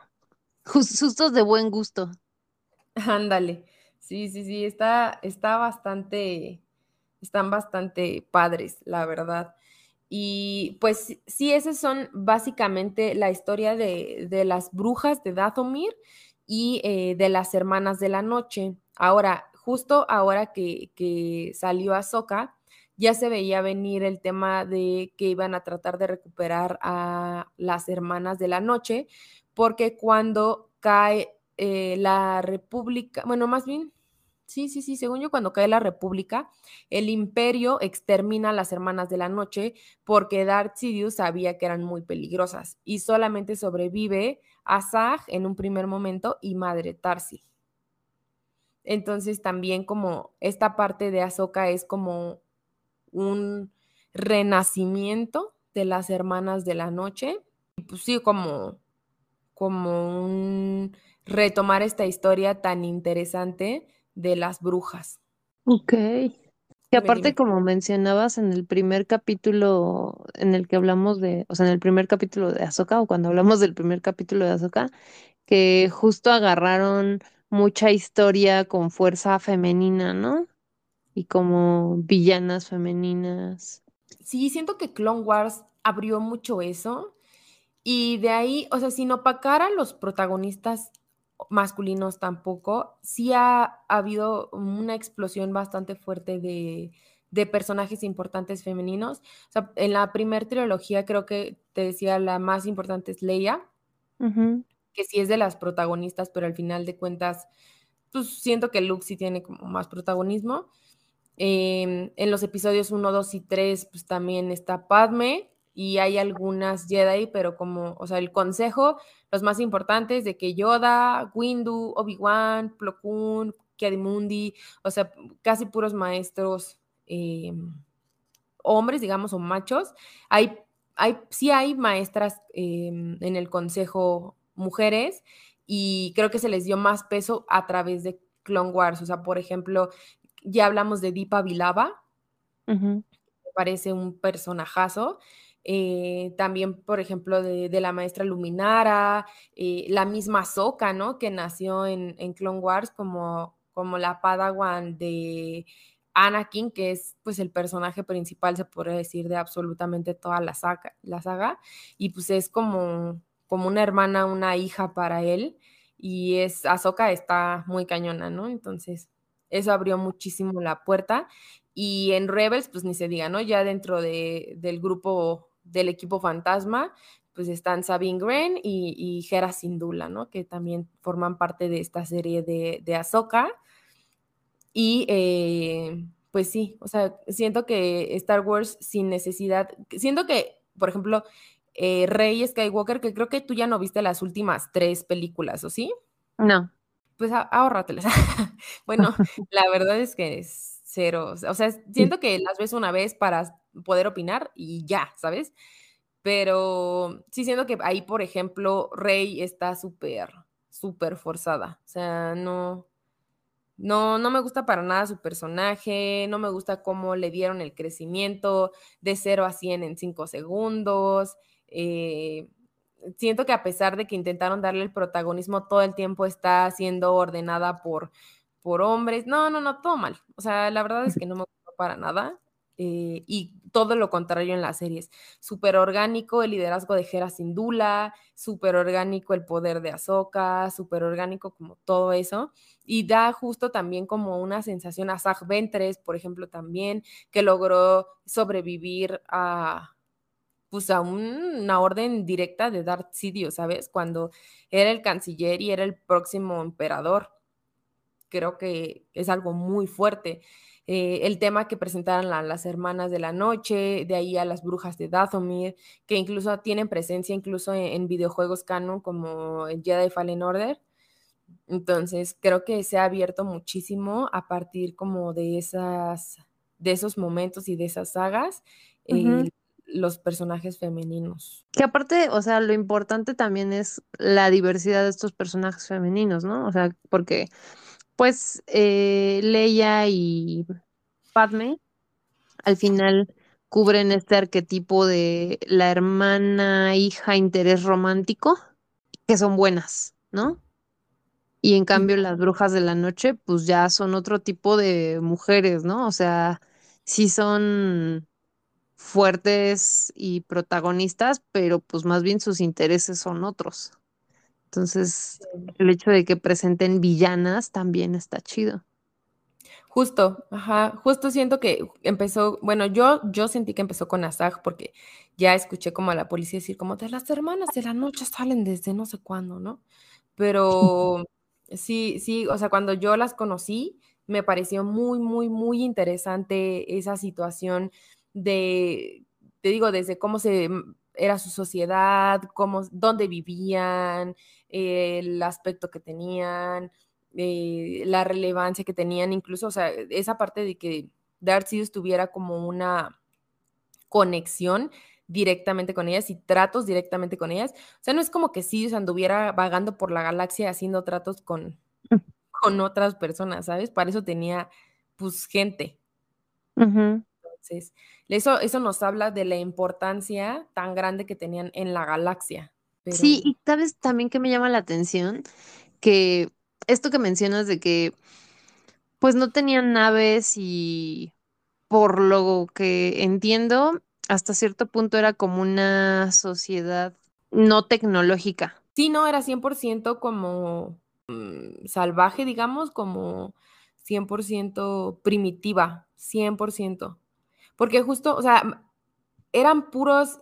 <laughs> Sustos de buen gusto. Ándale. Sí, sí, sí, está, está bastante, están bastante padres, la verdad. Y pues sí, esas son básicamente la historia de, de las brujas de Dathomir y eh, de las hermanas de la noche. Ahora, justo ahora que, salió Ahsoka, ya se veía venir el tema de que iban a tratar de recuperar a las hermanas de la noche, porque cuando cae eh, la República, bueno, más bien, sí, sí, sí, según yo, cuando cae la República, el imperio extermina a las hermanas de la noche porque Darth Sidious sabía que eran muy peligrosas y solamente sobrevive Asaj en un primer momento y Madre Tarsi. Entonces también como esta parte de Ahsoka es como un renacimiento de las hermanas de la noche. Pues sí, como, como un retomar esta historia tan interesante de las brujas. Ok. Y aparte, como mencionabas en el primer capítulo en el que hablamos de, o sea, en el primer capítulo de Azoka, o cuando hablamos del primer capítulo de Azoka, que justo agarraron mucha historia con fuerza femenina, ¿no? Y como villanas femeninas. Sí, siento que Clone Wars abrió mucho eso. Y de ahí, o sea, sin opacar a los protagonistas masculinos tampoco, sí ha, habido una explosión bastante fuerte de, de, personajes importantes femeninos. O sea, en la primera trilogía creo que te decía la más importante es Leia, que sí es de las protagonistas, pero al final de cuentas, pues siento que Luke sí tiene como más protagonismo. Em, en los episodios 1, 2 y 3, pues también está Padme y hay algunas Jedi, pero como, o sea, el consejo, los más importantes de que Yoda, Windu, Obi-Wan, Plo Koon, Kiadimundi, o sea, casi puros maestros em, hombres, digamos, o machos. Hay, hay, sí hay maestras em, en el consejo mujeres y creo que se les dio más peso a través de Clone Wars. O sea, por ejemplo, ya hablamos de Deepa Vilava, me parece un personajazo. Eh, también, por ejemplo, de, la maestra Luminara, eh, la misma Soka, ¿no? Que nació en, en, Clone Wars como, como la Padawan de Anakin, que es pues el personaje principal, se podría decir, de absolutamente toda la saga, la saga. Y pues es como como una hermana, una hija para él, y es, Ahsoka está muy cañona, ¿no? Entonces, eso abrió muchísimo la puerta, y en Rebels, pues ni se diga, ¿no? Ya dentro de, del grupo, del equipo fantasma, pues están Sabine Gren y, y Hera Syndulla, ¿no? Que también forman parte de esta serie de, de. Y eh, pues sí, o sea, siento que Star Wars sin necesidad, siento que, por ejemplo, eh, Rey Skywalker, que creo que tú ya no viste las últimas tres películas, ¿o sí? No. Pues ahórratelas. <laughs> bueno, <laughs> la verdad es que es cero. O sea, siento que las ves una vez para poder opinar y ya, ¿sabes? Pero sí siento que ahí, por ejemplo, Rey está súper, súper forzada. O sea, no, no, no me gusta para nada su personaje, no me gusta cómo le dieron el crecimiento de 0 a 100 en 5 segundos. Eh, siento que a pesar de que intentaron darle el protagonismo, todo el tiempo está siendo ordenada por, por hombres. No, no, no, todo mal. O sea, la verdad es que no me gusta para nada. Eh, y todo lo contrario en las series. Súper orgánico el liderazgo de Hera Sindula, súper orgánico el poder de Ahsoka, súper orgánico como todo eso. Y da justo también como una sensación a Zach Ventres, por ejemplo, también, que logró sobrevivir a pues a una orden directa de Darth Sidious, ¿sabes? Cuando era el canciller y era el próximo emperador. Creo que es algo muy fuerte. Eh, el tema que presentaron las hermanas de la noche, de ahí a las brujas de Dathomir, que incluso tienen presencia incluso en, videojuegos canon como Jedi Fallen Order. Entonces, creo que se ha abierto muchísimo a partir como de esas, de esos momentos y de esas sagas, eh, los personajes femeninos. Que aparte, o sea, lo importante también es la diversidad de estos personajes femeninos, ¿no? O sea, porque pues eh, Leia y Padme al final cubren este arquetipo de la hermana, hija, interés romántico, que son buenas, ¿no? Y en cambio las brujas de la noche, pues ya son otro tipo de mujeres, ¿no? O sea, sí son fuertes y protagonistas, pero pues más bien sus intereses son otros. Entonces, el hecho de que presenten villanas también está chido. Justo, ajá, justo siento que empezó, bueno, yo, yo sentí que empezó con Asaj porque ya escuché como a la policía decir como de las hermanas de la noche salen desde no sé cuándo, ¿no? Pero <laughs> sí, sí, o sea, cuando yo las conocí, me pareció muy, muy, muy interesante esa situación de, te digo, desde cómo se era su sociedad, cómo, dónde vivían, el aspecto que tenían, eh, la relevancia que tenían, incluso, o sea, esa parte de que Darth Sidious tuviera como una conexión directamente con ellas y tratos directamente con ellas. O sea, no es como que Sidious anduviera vagando por la galaxia haciendo tratos con, con otras personas, ¿sabes? Para eso tenía, pues, gente. Entonces, eso, eso nos habla de la importancia tan grande que tenían en la galaxia. Sí, y sabes también que me llama la atención que esto que mencionas de que pues no tenían naves y por lo que entiendo, hasta cierto punto era como una sociedad no tecnológica. Sí, no, era 100% como mm, salvaje, digamos, como 100% primitiva, 100%. Porque justo, o sea, eran puros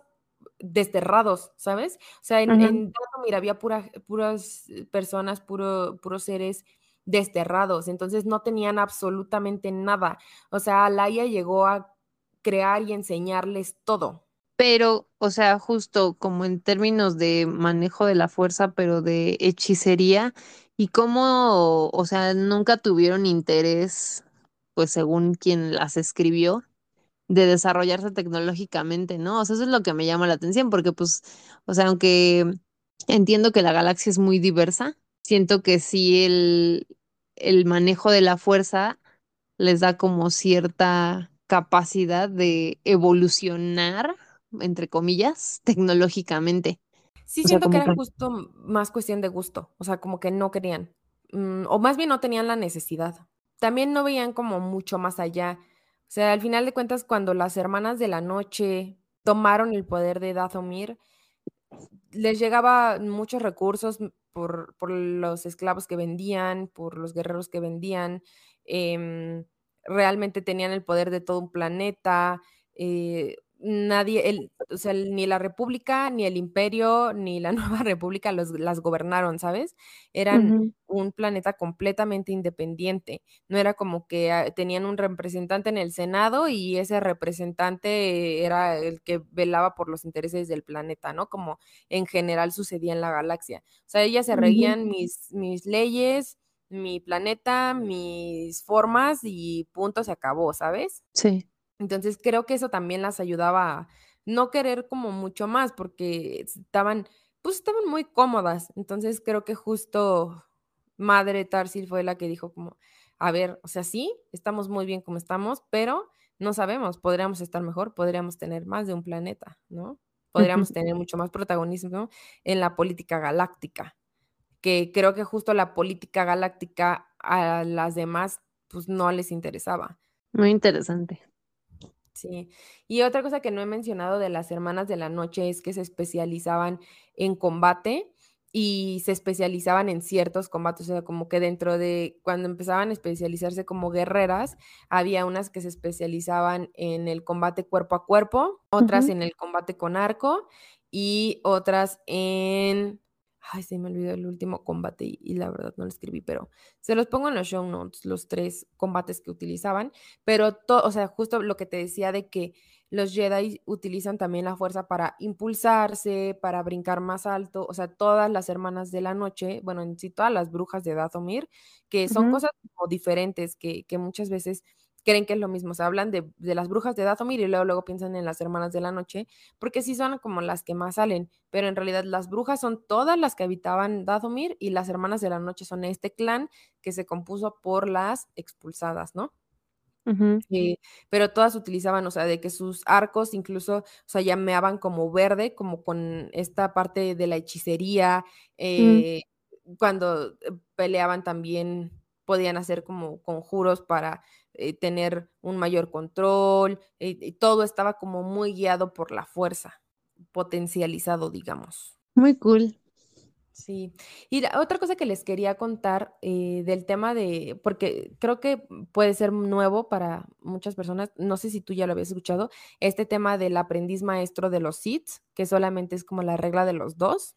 desterrados, ¿sabes? O sea, en, uh mira, había puras personas, puro, puros seres desterrados, entonces no tenían absolutamente nada. O sea, Laia llegó a crear y enseñarles todo. Pero, o sea, justo como en términos de manejo de la fuerza, pero de hechicería, y cómo, o sea, nunca tuvieron interés, pues según quien las escribió, de desarrollarse tecnológicamente, ¿no? O sea, eso es lo que me llama la atención, porque pues, o sea, aunque entiendo que la galaxia es muy diversa, siento que sí el, el manejo de la fuerza les da como cierta capacidad de evolucionar, entre comillas, tecnológicamente. Sí, siento que era justo más cuestión de gusto, o sea, como que no querían, mm, o más bien no tenían la necesidad. También no veían como mucho más allá o sea, al final de cuentas, cuando las hermanas de la noche tomaron el poder de Dathomir, les llegaba muchos recursos por, los esclavos que vendían, por los guerreros que vendían, em, realmente tenían el poder de todo un planeta, eh, nadie, el, o sea, ni la República, ni el Imperio, <laughs> ni la Nueva República los, las gobernaron, ¿sabes? Eran un planeta completamente independiente. No era como que ah, tenían un representante en el Senado y ese representante era el que velaba por los intereses del planeta, ¿no? Como en general sucedía en la galaxia. O sea, ellas se reían mis, mis leyes, mi planeta, mis formas y punto, se acabó, ¿sabes? Sí. Entonces creo que eso también las ayudaba a no querer como mucho más porque estaban, pues estaban muy cómodas. Entonces creo que justo Madre Tarsil fue la que dijo como, a ver, o sea, sí, estamos muy bien como estamos, pero no sabemos, podríamos estar mejor, podríamos tener más de un planeta, ¿no? Podríamos tener mucho más protagonismo en la política galáctica, que creo que justo la política galáctica a las demás pues no les interesaba. Muy interesante. Sí, y otra cosa que no he mencionado de las hermanas de la noche es que se especializaban en combate y se especializaban en ciertos combates, o sea, como que dentro de cuando empezaban a especializarse como guerreras, había unas que se especializaban en el combate cuerpo a cuerpo, otras en el combate con arco y otras en Ay, se me olvidó el último combate y, la verdad no lo escribí, pero se los pongo en los show notes, los tres combates que utilizaban. Pero, todo, o sea, justo lo que te decía de que los Jedi utilizan también la fuerza para impulsarse, para brincar más alto. O sea, todas las hermanas de la noche, bueno, en sí, todas las brujas de Dathomir, que son cosas como diferentes que, que muchas veces creen que es lo mismo. Se hablan de, las brujas de Dathomir y luego, luego piensan en las hermanas de la noche, porque sí son como las que más salen, pero en realidad las brujas son todas las que habitaban Dathomir y las hermanas de la noche son este clan que se compuso por las expulsadas, ¿no? Eh, pero todas utilizaban, o sea, de que sus arcos incluso, o sea, llameaban como verde, como con esta parte de la hechicería, mm. eh, cuando eh, peleaban también podían hacer como conjuros para eh, tener un mayor control, eh, y todo estaba como muy guiado por la fuerza, potencializado, digamos. Muy cool. Sí, y otra cosa que les quería contar eh, del tema de, porque creo que puede ser nuevo para muchas personas, no sé si tú ya lo habías escuchado, este tema del aprendiz maestro de los SITs, que solamente es como la regla de los dos.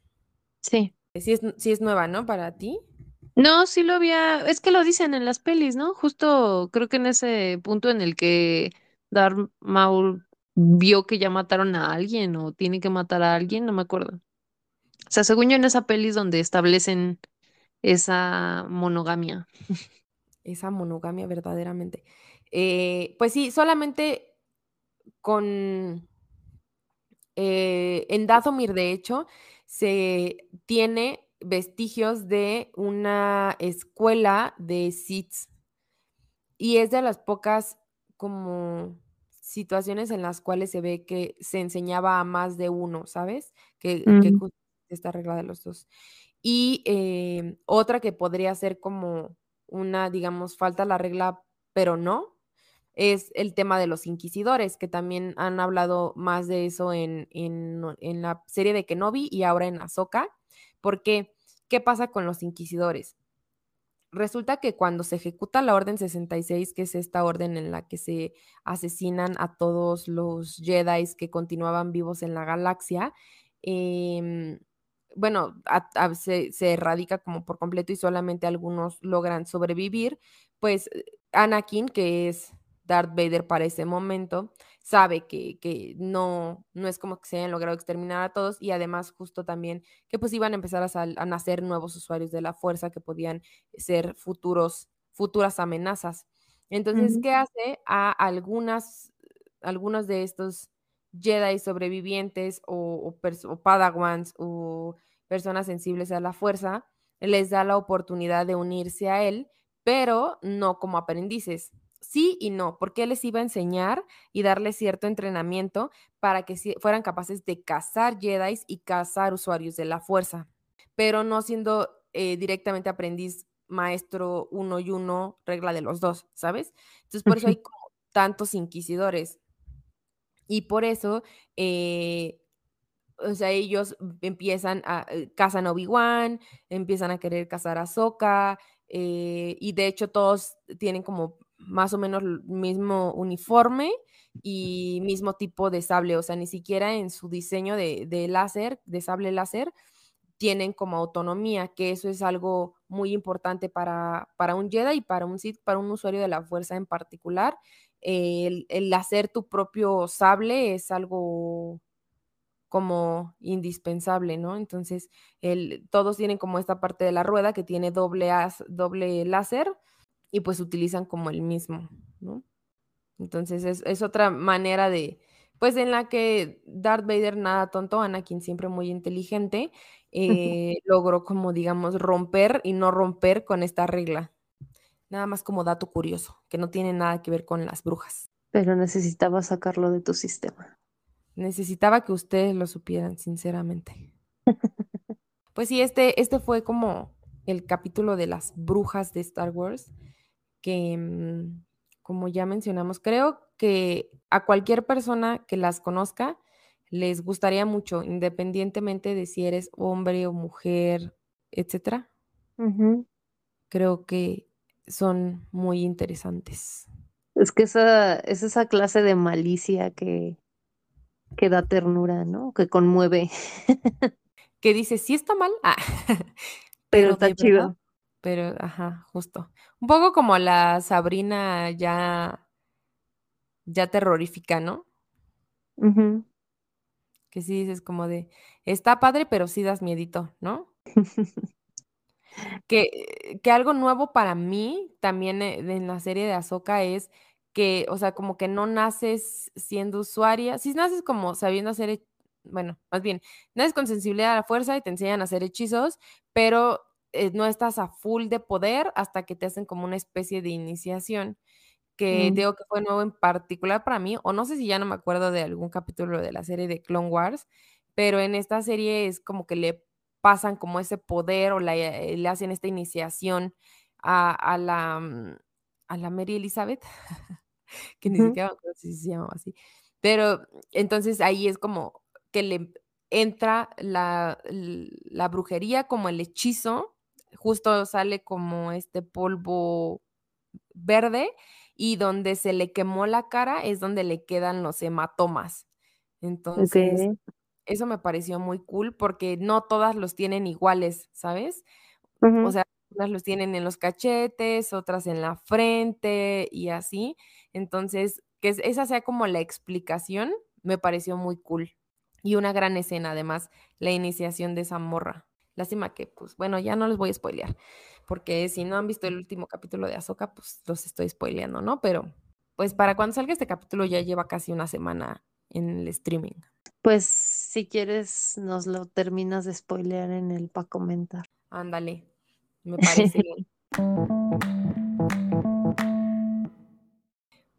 Sí. Sí es, sí es nueva, ¿no? Para ti. No, sí lo había, es que lo dicen en las pelis, ¿no? Justo creo que en ese punto en el que Darth Maul vio que ya mataron a alguien o tiene que matar a alguien, no me acuerdo. O sea, según yo en esa pelis donde establecen esa monogamia. Esa monogamia verdaderamente. Eh, pues sí, solamente con eh, en Dathomir, de hecho, se tiene vestigios de una escuela de SITS y es de las pocas como situaciones en las cuales se ve que se enseñaba a más de uno, ¿sabes? Que, mm. esta regla de los dos. Y eh, otra que podría ser como una, digamos, falta la regla, pero no, es el tema de los inquisidores, que también han hablado más de eso en, en, en la serie de Kenobi y ahora en Ahsoka. ¿Por qué? ¿Qué pasa con los inquisidores? Resulta que cuando se ejecuta la Orden 66, que es esta orden en la que se asesinan a todos los Jedi que continuaban vivos en la galaxia, em, bueno, se, se, erradica como por completo y solamente algunos logran sobrevivir, pues Anakin, que es Darth Vader para ese momento, sabe que, no, no es como que se hayan logrado exterminar a todos y además justo también que pues iban a empezar a, nacer nuevos usuarios de la fuerza que podían ser futuros, futuras amenazas. Entonces, ¿qué hace a algunas, algunos de estos Jedi sobrevivientes o, o Padawans o personas sensibles a la fuerza? Les da la oportunidad de unirse a él, pero no como aprendices, sí y no, porque él les iba a enseñar y darles cierto entrenamiento para que fueran capaces de cazar Jedi y cazar usuarios de la fuerza, pero no siendo eh, directamente aprendiz maestro uno y uno, regla de los dos, ¿sabes? Entonces, por eso hay tantos inquisidores. Y por eso, eh, o sea, ellos empiezan a, eh, cazan Obi-Wan, empiezan a querer cazar a Soka, y de hecho todos tienen como más o menos mismo uniforme y mismo tipo de sable, o sea, ni siquiera en su diseño de, láser, de sable láser, tienen como autonomía, que eso es algo muy importante para, para un Jedi y para un Sith, para un usuario de la fuerza en particular. El, el hacer tu propio sable es algo como indispensable, ¿no? Entonces, el, todos tienen como esta parte de la rueda que tiene doble, doble láser y pues utilizan como el mismo, ¿no? Entonces, es, es, otra manera de, pues en la que Darth Vader, nada tonto, Anakin siempre muy inteligente, eh, logró como, digamos, romper y no romper con esta regla. Nada más como dato curioso, que no tiene nada que ver con las brujas. Pero necesitaba sacarlo de tu sistema. Necesitaba que ustedes lo supieran, sinceramente. <laughs> pues sí, este, este fue como el capítulo de las brujas de Star Wars, que mm, como ya mencionamos, creo que a cualquier persona que las conozca les gustaría mucho, independientemente de si eres hombre o mujer, etcétera. Creo que son muy interesantes. Es que esa, es esa clase de malicia que, que da ternura, ¿no? Que conmueve. que dice, sí está mal, ah, <laughs> pero, está chido. Pero, ajá, justo. Un poco como la Sabrina ya, ya terrorífica, ¿no? Que sí dices como de, está padre, pero sí das miedito, ¿no? <laughs> que, que algo nuevo para mí también eh, en la serie de Azoka es que, o sea, como que no naces siendo usuaria, si naces como sabiendo hacer, bueno, más bien, naces con sensibilidad a la fuerza y te enseñan a hacer hechizos, pero eh, no estás a full de poder hasta que te hacen como una especie de iniciación, que mm. digo que fue nuevo en particular para mí, o no sé si ya no me acuerdo de algún capítulo de la serie de Clone Wars, pero en esta serie es como que le pasan como ese poder o eh, le hacen esta iniciación a, a la, mm, a la Mary Elizabeth. <laughs> que ni siquiera acuerdo si se llamaba así. Pero entonces ahí es como que le entra la, la brujería como el hechizo, justo sale como este polvo verde y donde se le quemó la cara es donde le quedan los hematomas. Entonces, eso me pareció muy cool porque no todas los tienen iguales, ¿sabes? O sea, unas los tienen en los cachetes, otras en la frente y así. Entonces, que esa sea como la explicación, me pareció muy cool. Y una gran escena, además, la iniciación de esa morra. Lástima que, pues, bueno, ya no les voy a spoilear, porque si no han visto el último capítulo de Azoka, pues los estoy spoileando, ¿no? Pero, pues, para cuando salga este capítulo ya lleva casi una semana en el streaming. Pues, si quieres, nos lo terminas de spoilear en el para comentar. Ándale, me parece bien. <laughs>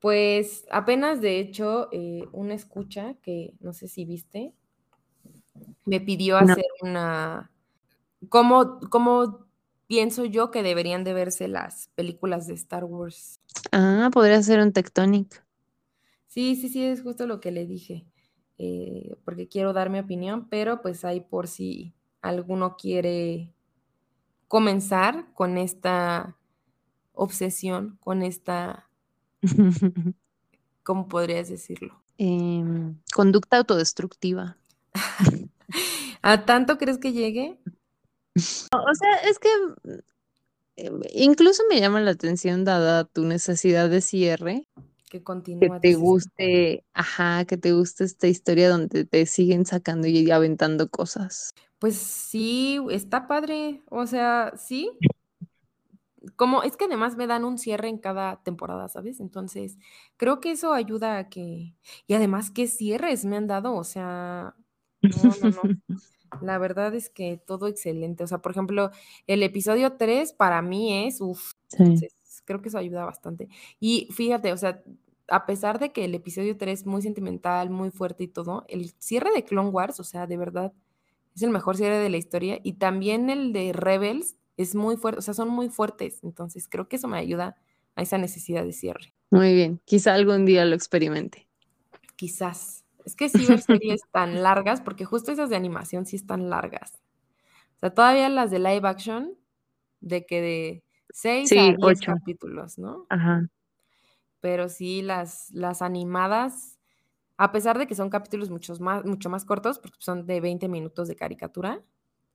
Pues apenas, de hecho, eh, una escucha que no sé si viste, me pidió hacer una... ¿Cómo, ¿Cómo pienso yo que deberían de verse las películas de Star Wars? Ah, podría ser un Tectonic. Sí, sí, sí, es justo lo que le dije, eh, porque quiero dar mi opinión, pero pues ahí por si alguno quiere comenzar con esta obsesión, con esta <laughs> ¿Cómo podrías decirlo? Em, conducta autodestructiva. <laughs> ¿A tanto crees que llegue? O sea, es que em, incluso me llama la atención dada tu necesidad de cierre. Que continúe. Que te guste, ajá, que te guste esta historia donde te siguen sacando y aventando cosas. Pues sí, está padre. O sea, sí, como es que además me dan un cierre en cada temporada, ¿sabes? Entonces, creo que eso ayuda a que, y además, ¿qué cierres me han dado? O sea, no, no, no. <laughs> La verdad es que todo excelente. O sea, por ejemplo, el episodio 3 para mí es, uff, entonces creo que eso ayuda bastante. Y fíjate, o sea, a pesar de que el episodio 3 es muy sentimental, muy fuerte y todo, el cierre de Clone Wars, o sea, de verdad, es el mejor cierre de la historia. Y también el de Rebels, es muy fuerte, o sea, son muy fuertes. Entonces, creo que eso me ayuda a esa necesidad de cierre. Muy bien, quizá algún día lo experimente. Quizás. Es que sí ver <laughs> series tan largas, porque justo esas de animación sí están largas. O sea, todavía las de live action, de que de seis a ocho capítulos, ¿no? Ajá. Pero sí, las, las animadas, a pesar de que son capítulos mucho más, mucho más cortos, porque son de 20 minutos de caricatura,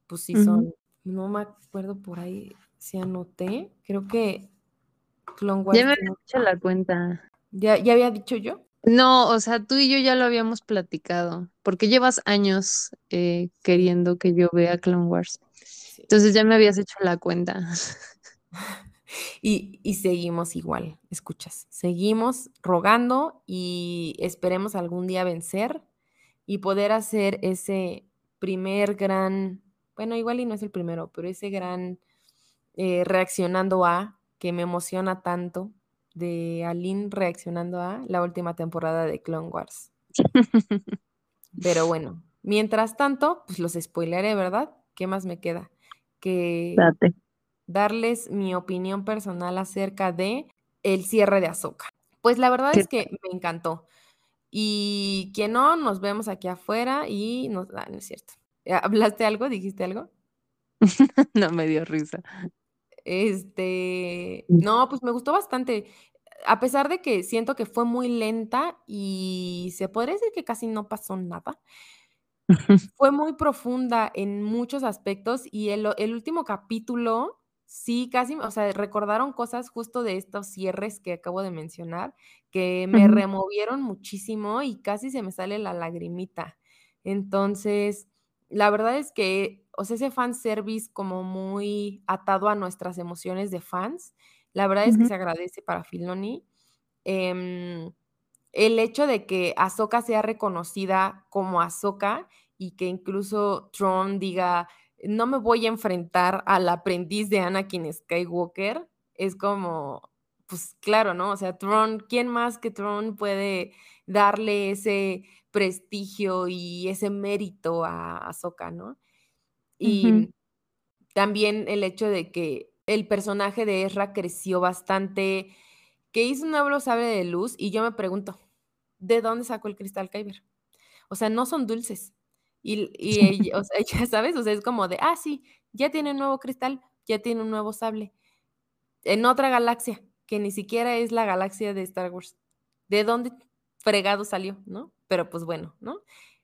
pues sí son, no me acuerdo por ahí si anoté, creo que Clone Wars. Ya me había hecho la cuenta. ¿Ya, ¿Ya había dicho yo? No, o sea, tú y yo ya lo habíamos platicado, porque llevas años eh, queriendo que yo vea Clone Wars. Entonces ya me habías hecho la cuenta. <laughs> Y, y, seguimos igual, escuchas, seguimos rogando y esperemos algún día vencer y poder hacer ese primer gran, bueno, igual y no es el primero, pero ese gran eh, reaccionando a, que me emociona tanto, de Aline reaccionando a la última temporada de Clone Wars. <laughs> Pero bueno, mientras tanto, pues los spoileré, ¿verdad? ¿Qué más me queda? Que darles mi opinión personal acerca de el cierre de Azoka. Pues la verdad es que me encantó. Y que no, nos vemos aquí afuera y nos... Ah, no es cierto. ¿Hablaste algo? ¿Dijiste algo? <laughs> no me dio risa. Este, mm. no, pues me gustó bastante. A pesar de que siento que fue muy lenta y se podría decir que casi no pasó nada, <laughs> fue muy profunda en muchos aspectos y el, el último capítulo, sí, casi, o sea, recordaron cosas justo de estos cierres que acabo de mencionar, que me removieron muchísimo y casi se me sale la lagrimita. Entonces, la verdad es que, o sea, ese fan service como muy atado a nuestras emociones de fans, la verdad es que se agradece para Filoni. Em, el hecho de que Ahsoka sea reconocida como Ahsoka y que incluso Tron diga, no me voy a enfrentar al aprendiz de Anakin Skywalker, es como, pues claro, ¿no? O sea, Tron, ¿quién más que Tron puede darle ese prestigio y ese mérito a Ahsoka, ¿no? Y también el hecho de que el personaje de Ezra creció bastante, que hizo un nuevo sable de luz y yo me pregunto, ¿de dónde sacó el cristal Kyber? O sea, no son dulces. Y, y o sea, <laughs> ya sabes, o sea, es como de, ah, sí, ya tiene un nuevo cristal, ya tiene un nuevo sable. En otra galaxia, que ni siquiera es la galaxia de Star Wars. ¿De dónde fregado salió, no? Pero pues bueno, ¿no?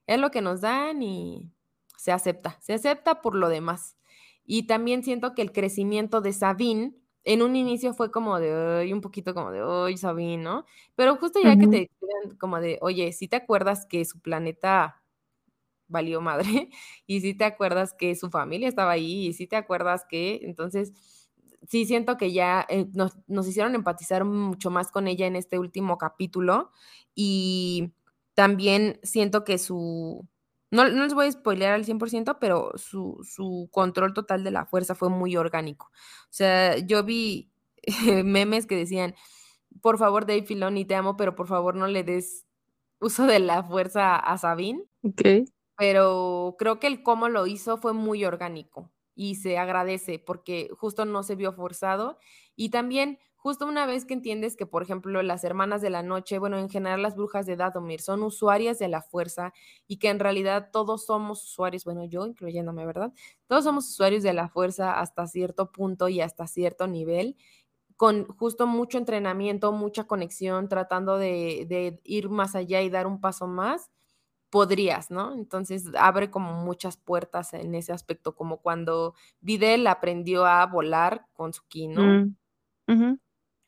Es lo que nos dan y se acepta, se acepta por lo demás. Y también siento que el crecimiento de Sabine en un inicio fue como de, un poquito como de, oye, Sabine, ¿no? Pero justo ya que te como de, oye, si te acuerdas que su planeta valió madre, <laughs> y si te acuerdas que su familia estaba ahí, y si te acuerdas que, entonces, sí siento que ya eh, nos, nos, hicieron empatizar mucho más con ella en este último capítulo y también siento que su, no, no les voy a spoilear al 100%, pero su, su control total de la fuerza fue muy orgánico. O sea, yo vi <laughs> memes que decían, por favor, Dave Filoni, te amo, pero por favor no le des uso de la fuerza a Sabine. Ok. Pero creo que el cómo lo hizo fue muy orgánico y se agradece porque justo no se vio forzado. Y también justo una vez que entiendes que, por ejemplo, las hermanas de la noche, bueno, en general las brujas de Dadomir son usuarias de la fuerza y que en realidad todos somos usuarios, bueno, yo incluyéndome, ¿verdad? Todos somos usuarios de la fuerza hasta cierto punto y hasta cierto nivel con justo mucho entrenamiento, mucha conexión, tratando de, ir más allá y dar un paso más, podrías, ¿no? Entonces abre como muchas puertas en ese aspecto, como cuando Videl aprendió a volar con su ki, ¿no? Mm,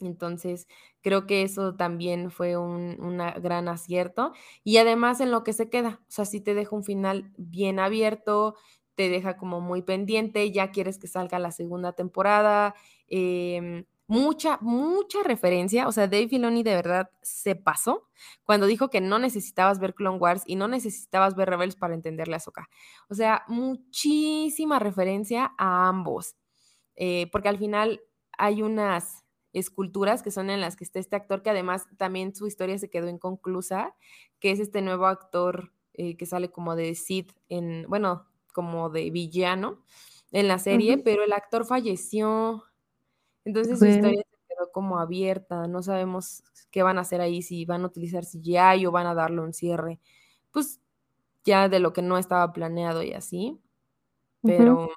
Entonces creo que eso también fue un gran acierto. Y además en lo que se queda, o sea, sí te deja un final bien abierto, te deja como muy pendiente, ya quieres que salga la segunda temporada. Eh, mucha, mucha referencia. O sea, Dave Filoni de verdad se pasó cuando dijo que no necesitabas ver Clone Wars y no necesitabas ver Rebels para entenderle a Soka. O sea, muchísima referencia a ambos. Eh, porque al final hay unas esculturas que son en las que está este actor que además también su historia se quedó inconclusa, que es este nuevo actor eh, que sale como de Sid en, bueno, como de villano en la serie, pero el actor falleció. Entonces su historia se quedó como abierta, no sabemos qué van a hacer ahí, si van a utilizar CGI o van a darle un cierre, pues ya de lo que no estaba planeado y así, pero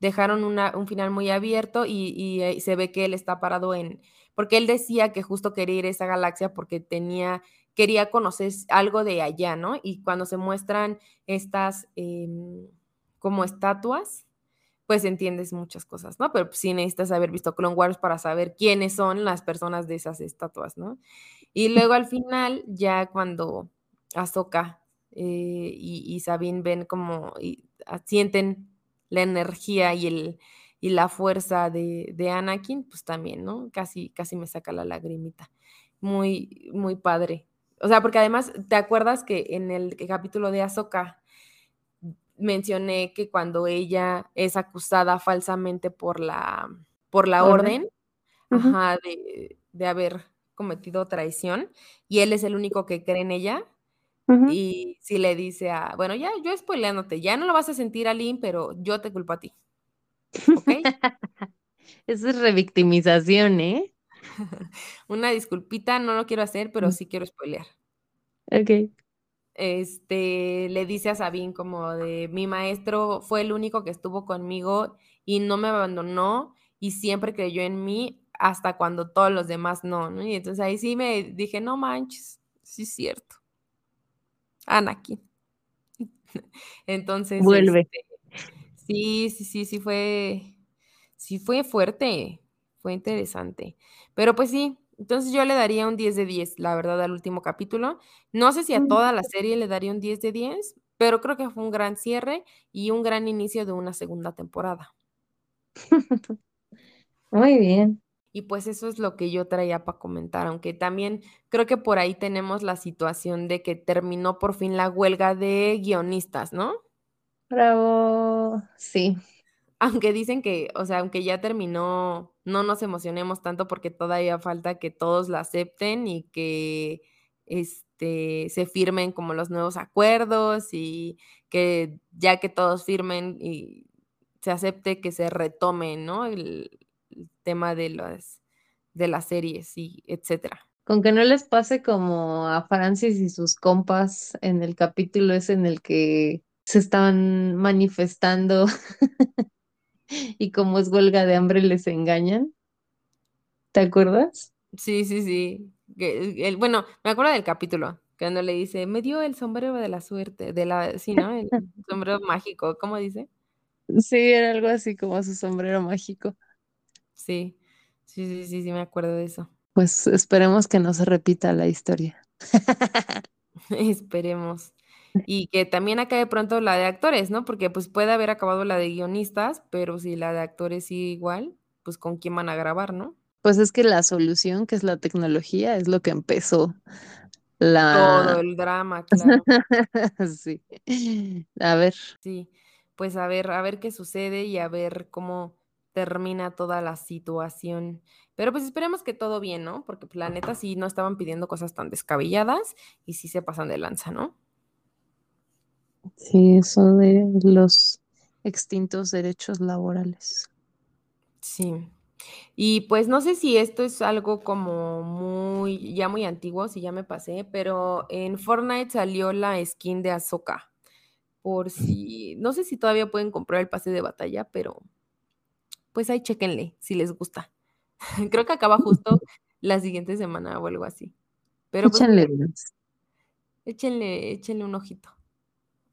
dejaron un final muy abierto y, y, se ve que él está parado en porque él decía que justo quería ir a esa galaxia porque tenía, quería conocer algo de allá, ¿no? Y cuando se muestran estas em, como estatuas, pues entiendes muchas cosas, ¿no? Pero sí necesitas haber visto Clone Wars para saber quiénes son las personas de esas estatuas, ¿no? Y <laughs> luego al final, ya cuando Ahsoka eh, y, Sabine ven como y, sienten la energía y, el, y la fuerza de, de, Anakin, pues también, ¿no? Casi, casi me saca la lagrimita. Muy, muy padre. O sea, porque además, ¿te acuerdas que en el capítulo de Ahsoka mencioné que cuando ella es acusada falsamente por la, por la orden, de, de, haber cometido traición, y él es el único que cree en ella, y si le dice a, bueno, ya, yo spoileándote, ya no lo vas a sentir, Aline, pero yo te culpo a ti. ¿Ok? <laughs> Esa es revictimización, ¿eh? <laughs> Una disculpita, no lo quiero hacer, pero sí quiero spoilear. Ok. Este, le dice a Sabine como de, mi maestro fue el único que estuvo conmigo y no me abandonó y siempre creyó en mí hasta cuando todos los demás no, ¿no? Y entonces ahí sí me dije, no manches, sí es cierto. Anakin. <laughs> Entonces. Vuelve. Este, sí, sí, sí, sí fue. Sí fue fuerte. Fue interesante. Pero pues sí, entonces yo le daría un 10 de 10, la verdad, al último capítulo. No sé si a mm. toda la serie le daría un 10 de 10, pero creo que fue un gran cierre y un gran inicio de una segunda temporada. <laughs> Muy bien. Y pues eso es lo que yo traía para comentar, aunque también creo que por ahí tenemos la situación de que terminó por fin la huelga de guionistas, ¿no? Bravo, sí. Aunque dicen que, o sea, aunque ya terminó, no nos emocionemos tanto porque todavía falta que todos la acepten y que este, se firmen como los nuevos acuerdos y que ya que todos firmen y se acepte que se retome, ¿no? El, el tema de las, de las series y etcétera. Con que no les pase como a Francis y sus compas en el capítulo ese en el que se estaban manifestando <laughs> y como es huelga de hambre les engañan. ¿Te acuerdas? Sí, sí, sí. El, bueno, me acuerdo del capítulo, cuando le dice, me dio el sombrero de la suerte, de la, sí, ¿no? El <laughs> sombrero mágico, ¿cómo dice? Sí, era algo así como su sombrero mágico. Sí, sí, sí, sí, sí, me acuerdo de eso. Pues esperemos que no se repita la historia. <laughs> Esperemos. Y que también acabe pronto la de actores, ¿no? Porque pues puede haber acabado la de guionistas, pero si la de actores sigue igual, pues con quién van a grabar, ¿no? Pues es que la solución, que es la tecnología, es lo que empezó la... Todo el drama, claro. <laughs> sí. A ver. Sí, pues a ver, a ver qué sucede y a ver cómo termina toda la situación. Pero pues esperemos que todo bien, ¿no? Porque pues, la neta sí no estaban pidiendo cosas tan descabelladas y sí se pasan de lanza, ¿no? Sí, eso de los extintos derechos laborales. Sí. Y pues no sé si esto es algo como muy, ya muy antiguo, si ya me pasé, pero en Fortnite salió la skin de Ahsoka. Por si, no sé si todavía pueden comprar el pase de batalla, pero pues ahí chequenle si les gusta. <laughs> Creo que acaba justo la siguiente semana o algo así. Pero pues, échenle, échenle, un ojito.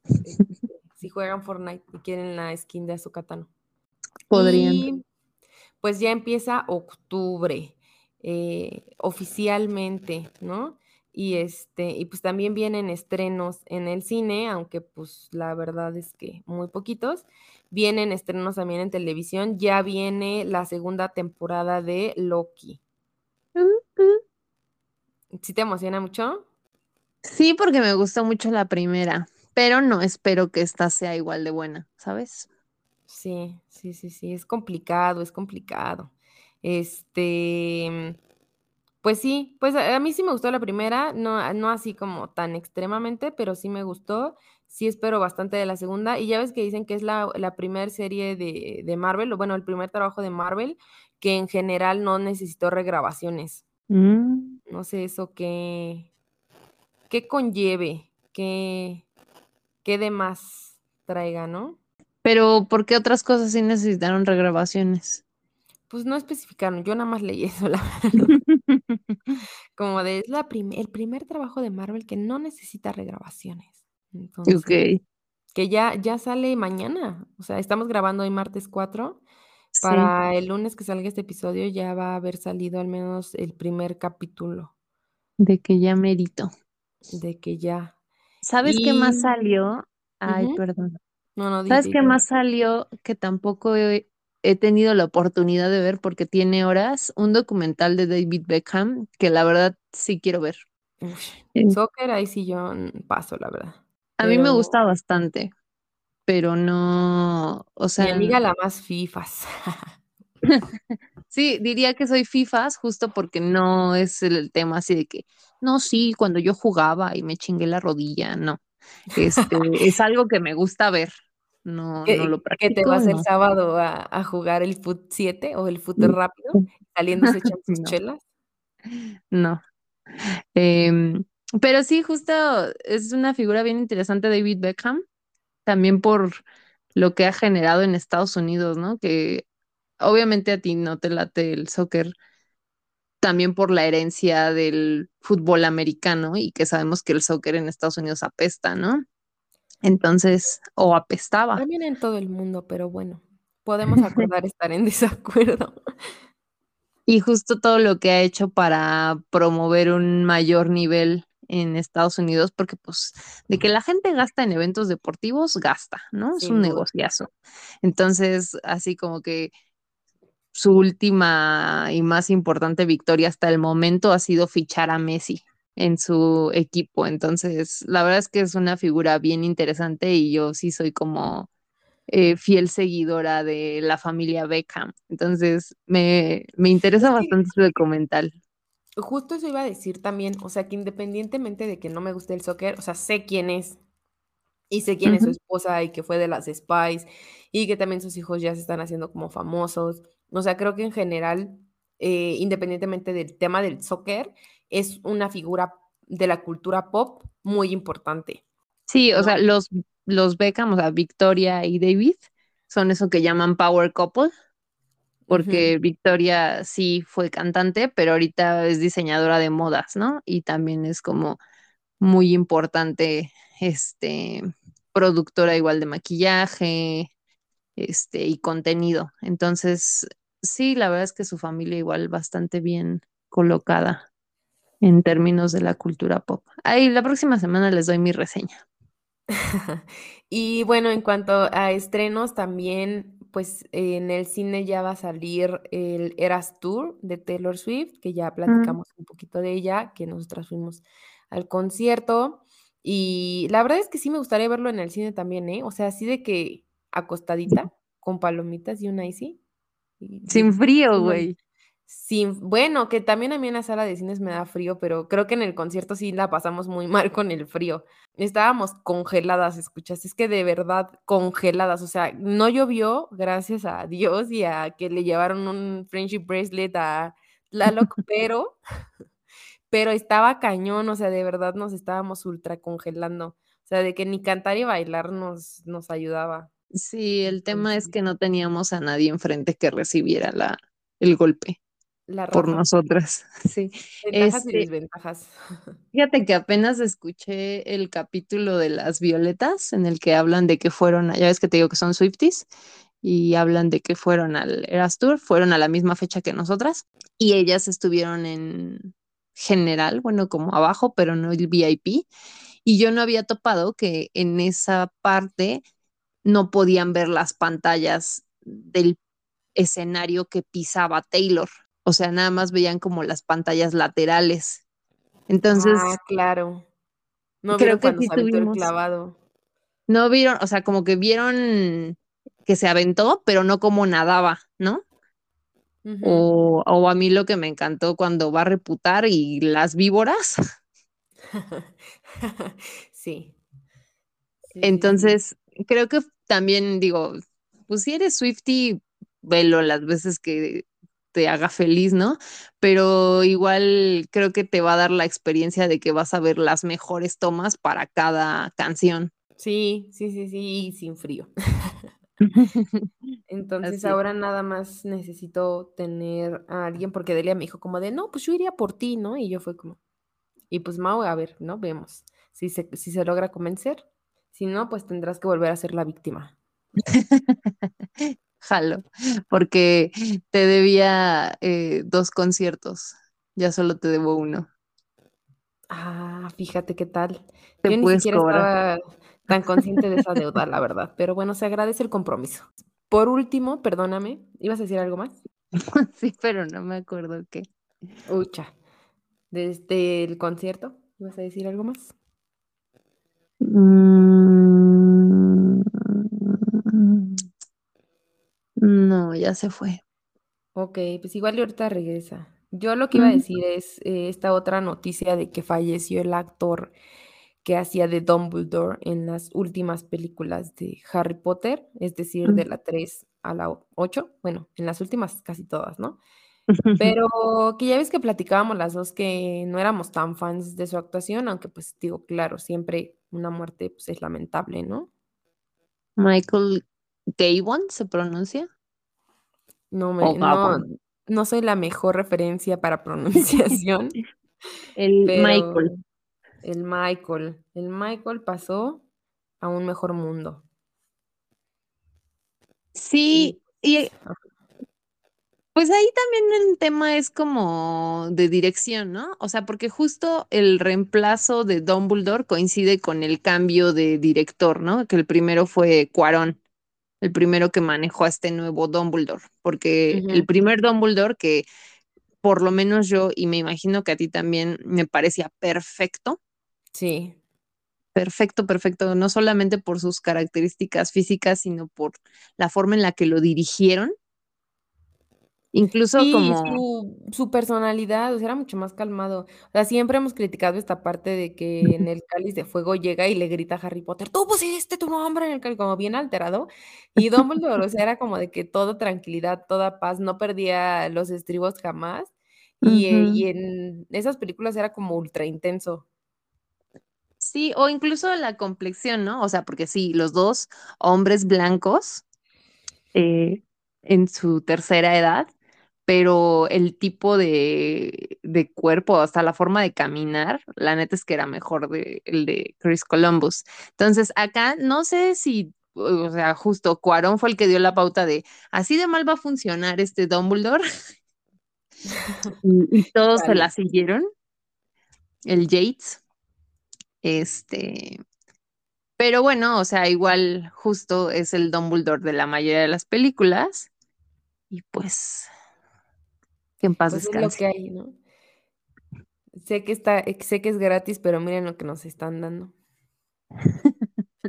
<laughs> Si juegan Fortnite y quieren la skin de Azukatano. Podrían. pues ya empieza octubre, eh, oficialmente, ¿no? Y este, y pues también vienen estrenos en el cine, aunque pues la verdad es que muy poquitos. Vienen estrenos también en televisión. Ya viene la segunda temporada de Loki. ¿Sí te emociona mucho? Sí, porque me gustó mucho la primera, pero no espero que esta sea igual de buena, ¿sabes? Sí, sí, sí, sí, es complicado, es complicado. Este, pues sí, pues a, mí sí me gustó la primera, no, no así como tan extremadamente, pero sí me gustó sí espero bastante de la segunda. Y ya ves que dicen que es la, la primera serie de, de, Marvel, o bueno, el primer trabajo de Marvel, que en general no necesitó regrabaciones. Mm. No sé eso qué, qué conlleve, qué, qué demás traiga, ¿no? Pero, ¿por qué otras cosas sí necesitaron regrabaciones? pues no especificaron, yo nada más leí eso, <laughs> la verdad. <laughs> Como de, es la el primer trabajo de Marvel que no necesita regrabaciones. Entonces, Ok. que ya, ya sale mañana. O sea, estamos grabando hoy martes 4. Para el lunes que salga este episodio ya va a haber salido al menos el primer capítulo. De que ya merito. De que ya. ¿Sabes qué más salió? Ay, perdón. No, no, ¿Sabes qué más salió que tampoco he, he tenido la oportunidad de ver porque tiene horas? Un documental de David Beckham que la verdad sí quiero ver. Ush, Eh, Soccer, ahí sí yo paso, la verdad. A mí me gusta bastante, pero no, o mi sea, amiga la más fifas. <laughs> sí, diría que soy FIFAs justo porque no es el tema así de que, no, sí, cuando yo jugaba y me chingué la rodilla, no. Este, es <laughs> algo que me gusta ver, no, no lo que te practico, vas el sábado a, a jugar el Foot 7 o el Foot Mm, rápido, saliendo se echan sus <laughs> No, chelas. no. Em, pero sí, justo es una figura bien interesante David Beckham, también por lo que ha generado en Estados Unidos, ¿no? Que obviamente a ti no te late el soccer, también por la herencia del fútbol americano y que sabemos que el soccer en Estados Unidos apesta, ¿no? Entonces, o apestaba. También en todo el mundo, pero bueno, podemos acordar estar en desacuerdo. <laughs> Y justo todo lo que ha hecho para promover un mayor nivel en Estados Unidos, porque pues de que la gente gasta en eventos deportivos, gasta, ¿no? Es un negociazo. Entonces, así como que su última y más importante victoria hasta el momento ha sido fichar a Messi en su equipo. Entonces, la verdad es que es una figura bien interesante y yo sí soy como eh, fiel seguidora de la familia Beckham. Entonces, me, me interesa bastante su documental. Justo eso iba a decir también, o sea, que independientemente de que no me guste el soccer, o sea, sé quién es y sé quién es su esposa y que fue de las Spice y que también sus hijos ya se están haciendo como famosos. O sea, creo que en general, eh, independientemente del tema del soccer, es una figura de la cultura pop muy importante. Sí, o sea, los, los Beckham, o sea, Victoria y David, son eso que llaman power couple, porque Victoria sí fue cantante, pero ahorita es diseñadora de modas, ¿no? Y también es como muy importante, este, productora igual de maquillaje, este, y contenido. Entonces, sí, la verdad es que su familia igual bastante bien colocada en términos de la cultura pop. Ahí la próxima semana les doy mi reseña. <laughs> Y bueno, en cuanto a estrenos, también, pues en el cine ya va a salir el Eras Tour de Taylor Swift, que ya Mm, platicamos un poquito de ella, que nosotras fuimos al concierto. Y la verdad es que sí me gustaría verlo en el cine también, ¿eh? O sea, así de que acostadita, <laughs> con palomitas y un icy. Y Sin frío, güey. Sin, bueno, que también a mí en la sala de cines me da frío, pero creo que en el concierto sí la pasamos muy mal con el frío. Estábamos congeladas, ¿escuchas? Es que de verdad congeladas, o sea, no llovió, gracias a Dios y a que le llevaron un friendship bracelet a Tlaloc, <laughs> pero, pero estaba cañón, o sea, de verdad nos estábamos ultra congelando, o sea, de que ni cantar y bailar nos, nos ayudaba. Sí, el tema es que no teníamos a nadie enfrente que recibiera la, el golpe la por nosotras. <laughs> Sí. ventajas y Este, desventajas. <laughs> fíjate que apenas escuché el capítulo de las violetas en el que hablan de que fueron, ya ves que te digo que son Swifties, y hablan de que fueron al Eras Tour, fueron a la misma fecha que nosotras, y ellas estuvieron en general, bueno, como abajo, pero no el VIP, y yo no había topado que en esa parte no podían ver las pantallas del escenario que pisaba Taylor. O sea, nada más veían como las pantallas laterales. Entonces, Ah, claro. No creo vieron que cuando sí se aventó el tuvimos, clavado. no vieron, o sea, como que vieron que se aventó, pero no como nadaba, ¿no? O, o a mí lo que me encantó cuando va a reputar y las víboras. <laughs> Sí. Sí. Entonces, creo que también digo, pues si eres Swiftie, velo las veces que te haga feliz, ¿no? Pero igual creo que te va a dar la experiencia de que vas a ver las mejores tomas para cada canción. Sí, sí, sí, sí, y sin frío. <laughs> <laughs> Entonces Así ahora nada más necesito tener a alguien, porque Delia me dijo como de, no, pues yo iría por ti, ¿no? Y yo fue como, y pues Mau, a ver, ¿no? Vemos si se, si se logra convencer. Si no, pues tendrás que volver a ser la víctima. <laughs> Jalo, porque te debía eh, dos conciertos, ya solo te debo uno. Ah, fíjate qué tal. Te Yo ni siquiera cobrar. estaba tan consciente de esa deuda, la verdad. Pero bueno, se agradece el compromiso. Por último, perdóname, ¿ibas a decir algo más? <laughs> Sí, pero no me acuerdo qué. Ucha, desde el concierto, ¿ibas a decir algo más? Mm, No, ya se fue. Ok, pues igual y ahorita regresa. Yo lo que iba a decir es eh, esta otra noticia de que falleció el actor que hacía de Dumbledore en las últimas películas de Harry Potter, es decir, de la 3 a la 8, bueno, en las últimas casi todas, ¿no? <laughs> Pero que ya ves que platicábamos las dos que no éramos tan fans de su actuación, aunque pues digo, claro, siempre una muerte pues es lamentable, ¿no? Michael Gavon se pronuncia. No me, no, no soy la mejor referencia para <laughs> pronunciación, El Michael. el Michael, el Michael pasó a un mejor mundo. Sí, Y y pues ahí también el tema es como de dirección, ¿no? O sea, porque justo el reemplazo de Dumbledore coincide con el cambio de director, ¿no? Que el primero fue Cuarón, el primero que manejó a este nuevo Dumbledore, porque el primer Dumbledore que por lo menos yo, y me imagino que a ti también me parecía perfecto, Sí. perfecto, perfecto, no solamente por sus características físicas, sino por la forma en la que lo dirigieron, incluso como... su, su personalidad, o sea, era mucho más calmado. O sea, siempre hemos criticado esta parte de que en el Cáliz de Fuego llega y le grita a Harry Potter, tú pusiste tu nombre en el cáliz, como bien alterado. Y Dumbledore, o sea, era como de que todo tranquilidad, toda paz, no perdía los estribos jamás. Y, eh, y en esas películas era como ultra intenso. Sí, o incluso la complexión, ¿no? O sea, porque sí, los dos hombres blancos eh, en su tercera edad, pero el tipo de, de cuerpo, hasta la forma de caminar, la neta es que era mejor de, el de Chris Columbus. Entonces, acá no sé si, o sea, justo Cuarón fue el que dio la pauta de así de mal va a funcionar este Dumbledore <laughs> y, y todos se la siguieron, el Yates. Este, pero bueno, o sea, igual justo es el Dumbledore de la mayoría de las películas y pues que en paz Pues es lo descanse. que hay, ¿no? Sé que está, eh, sé que es gratis, pero miren lo que nos están dando. <laughs>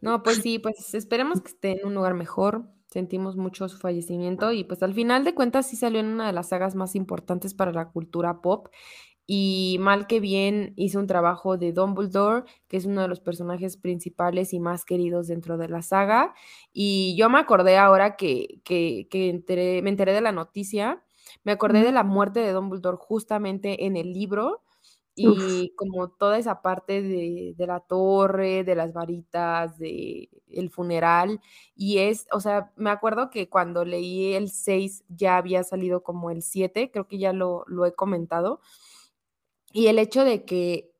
No, pues sí, pues esperemos que esté en un lugar mejor. Sentimos mucho su fallecimiento y pues al final de cuentas sí salió en una de las sagas más importantes para la cultura pop y mal que bien hizo un trabajo de Dumbledore, que es uno de los personajes principales y más queridos dentro de la saga. Y yo me acordé ahora que, que, que enteré- me enteré de la noticia, me acordé de la muerte de Dumbledore justamente en el libro Uf, y como toda esa parte de, de la torre, de las varitas, de el funeral, y es, o sea, me acuerdo que cuando leí el 6 ya había salido como el 7 creo que ya lo, lo he comentado, y el hecho de que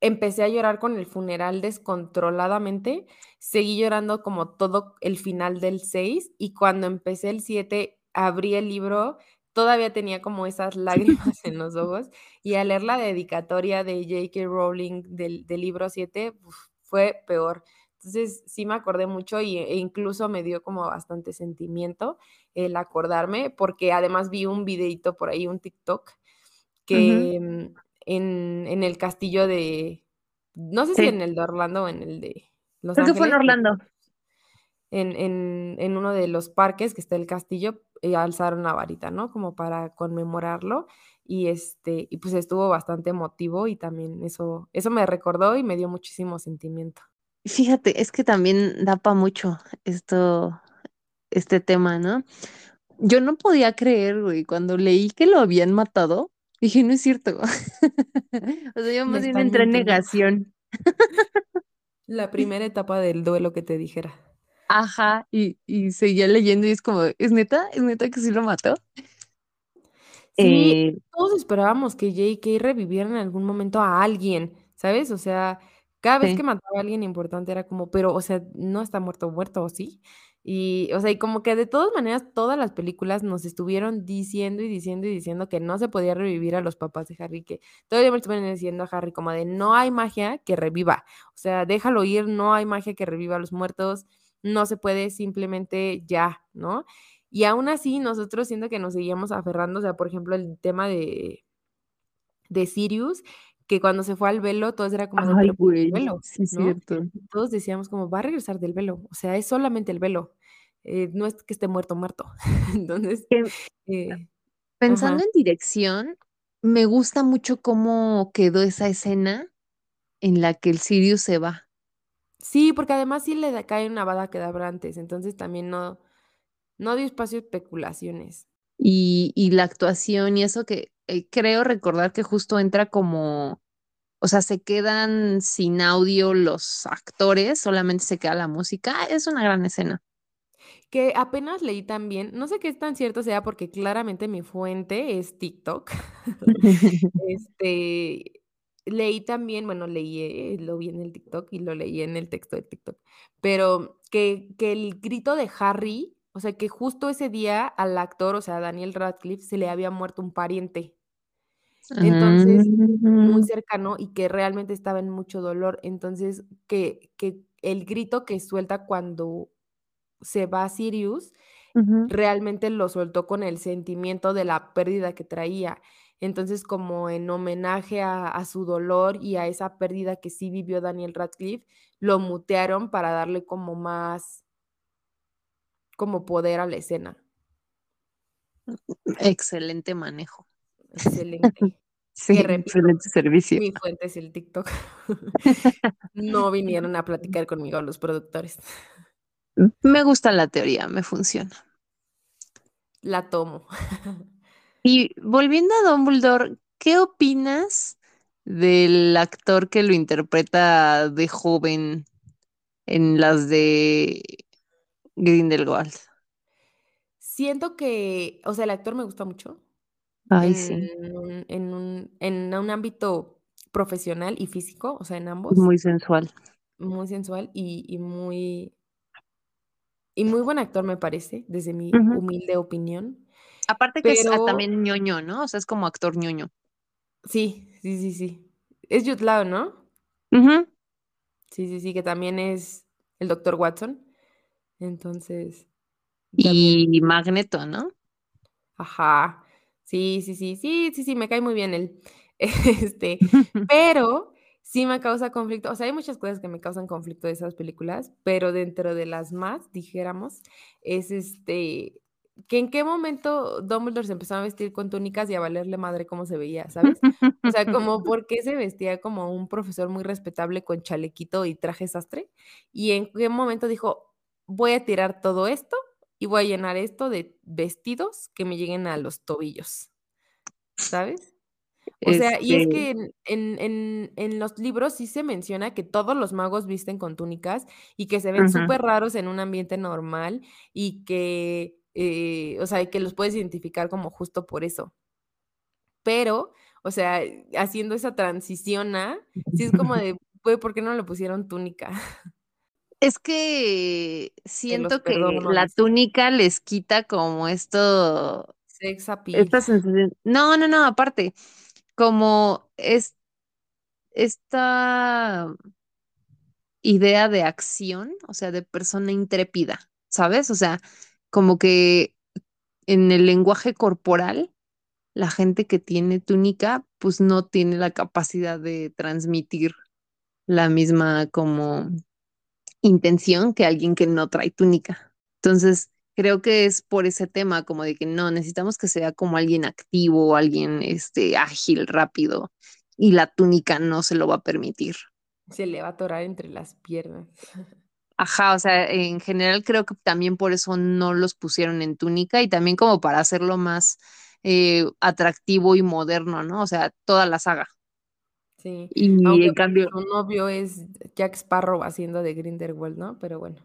empecé a llorar con el funeral descontroladamente, seguí llorando como todo el final del 6 y cuando empecé el 7 abrí el libro, todavía tenía como esas <laughs> lágrimas en los ojos y al leer la dedicatoria de J.K. Rowling del, del libro 7 uf, fue peor. Entonces sí me acordé mucho y, e incluso me dio como bastante sentimiento el acordarme, porque además vi un videito por ahí, un TikTok, que en, en el castillo de, no sé si en el de Orlando o en el de Los creo que fue en Orlando. en, en, en uno de los parques que está el castillo, eh, alzaron la varita, ¿no? Como para conmemorarlo. Y este, y pues estuvo bastante emotivo y también eso, eso me recordó y me dio muchísimo sentimiento. Fíjate, es que también da para mucho esto, este tema, ¿no? Yo no podía creer, güey, cuando leí que lo habían matado, dije, no es cierto. <laughs> O sea, yo más bien entré en negación. La primera etapa del duelo que te dijera. Ajá, y, y seguía leyendo y es como, ¿es neta? ¿Es neta que sí lo mató? Sí, Eh, todos esperábamos que J.K. reviviera en algún momento a alguien, ¿sabes? O sea, cada vez que mataba a alguien importante era como, pero, o sea, no está muerto, muerto, ¿o sí? Y, o sea, y como que de todas maneras, todas las películas nos estuvieron diciendo y diciendo y diciendo que no se podía revivir a los papás de Harry, que todavía me estuvieron diciendo a Harry como de no hay magia que reviva, o sea, déjalo ir, no hay magia que reviva a los muertos, no se puede simplemente ya, ¿no? Y aún así, nosotros siento que nos seguíamos aferrando, o sea, por ejemplo, el tema de, de Sirius, que cuando se fue al velo, todos era como Ay, pero ¿por qué el güey, velo? sí ¿No? cierto. Todos decíamos como, va a regresar del velo, o sea, es solamente el velo, eh, no es que esté muerto, muerto. <laughs> Entonces, eh, pensando ajá. en dirección, me gusta mucho cómo quedó esa escena en la que el Sirius se va. Sí, porque además sí le da- cae una bada que daba antes, entonces también no, no dio espacio a especulaciones. Y, y la actuación y eso que eh, creo recordar que justo entra como, o sea, se quedan sin audio los actores, solamente se queda la música. Es una gran escena. Que apenas leí también, no sé qué tan cierto sea porque claramente mi fuente es TikTok. <laughs> <laughs> Este, leí también, bueno, leí, eh, lo vi en el TikTok y lo leí en el texto de TikTok, pero que que el grito de Harry, o sea, que justo ese día al actor, o sea, a Daniel Radcliffe, se le había muerto un pariente. Entonces, muy Mm, cercano y que realmente estaba en mucho dolor. Entonces, que que el grito que suelta cuando se va Sirius, ujú. realmente lo soltó con el sentimiento de la pérdida que traía. Entonces, como en homenaje a a su dolor y a esa pérdida que sí vivió Daniel Radcliffe, lo mutearon para darle como más como poder a la escena. Excelente manejo. Excelente. <laughs> Sí, repito, excelente servicio. mi fuente es el TikTok. <laughs> No vinieron a platicar conmigo los productores. Me gusta la teoría, me funciona. La tomo. Y volviendo a Dumbledore, ¿qué opinas del actor que lo interpreta de joven en las de Grindelwald? Siento que, o sea, el actor me gusta mucho. Ay, En sí, un en un en un ámbito profesional y físico, o sea, en ambos, muy sensual. muy sensual y y muy y muy buen actor, me parece, desde mi humilde opinión. Aparte que es ah, también ñoño, ¿no? O sea, es como actor ñoño. sí, sí, sí, sí. Es Jude Law, ¿no? Sí, sí, sí, que también es el Doctor Watson. Entonces, también Y Magneto, ¿no? ajá. Sí, sí, sí, sí, sí, sí, me cae muy bien él. <laughs> Este, <laughs> pero sí me causa conflicto, o sea, hay muchas cosas que me causan conflicto de esas películas, pero dentro de las más, dijéramos, es, este, que en qué momento Dumbledore se empezó a vestir con túnicas y a valerle madre cómo se veía, ¿sabes? O sea, como <laughs> por qué se vestía como un profesor muy respetable con chalequito y traje sastre, y en qué momento dijo: "Voy a tirar todo esto y voy a llenar esto de vestidos que me lleguen a los tobillos", ¿sabes? O sea, y es Este, que en en en en los libros sí se menciona que todos los magos visten con túnicas y que se ven súper raros en un ambiente normal y que, eh, o sea, que los puedes identificar como justo por eso. Pero, o sea, haciendo esa transición a, sí es como <laughs> de, güey, ¿por qué no le pusieron túnica? <laughs> Es que siento que la túnica les quita como esto, Sex esta sensación. No, no, no, aparte, como es esta idea de acción, o sea, de persona intrépida, ¿sabes? O sea, como que en el lenguaje corporal, la gente que tiene túnica, pues no tiene la capacidad de transmitir la misma como intención que alguien que no trae túnica. Entonces, creo que es por ese tema, como de que no, necesitamos que sea como alguien activo, alguien este, ágil, rápido, y la túnica no se lo va a permitir. Se le va a atorar entre las piernas. <laughs> Ajá, o sea, en general creo que también por eso no los pusieron en túnica y también como para hacerlo más eh, atractivo y moderno, ¿no? O sea, toda la saga. Sí, Y aunque en cambio, su novio es Jack Sparrow haciendo de Grindelwald, ¿no? Pero bueno.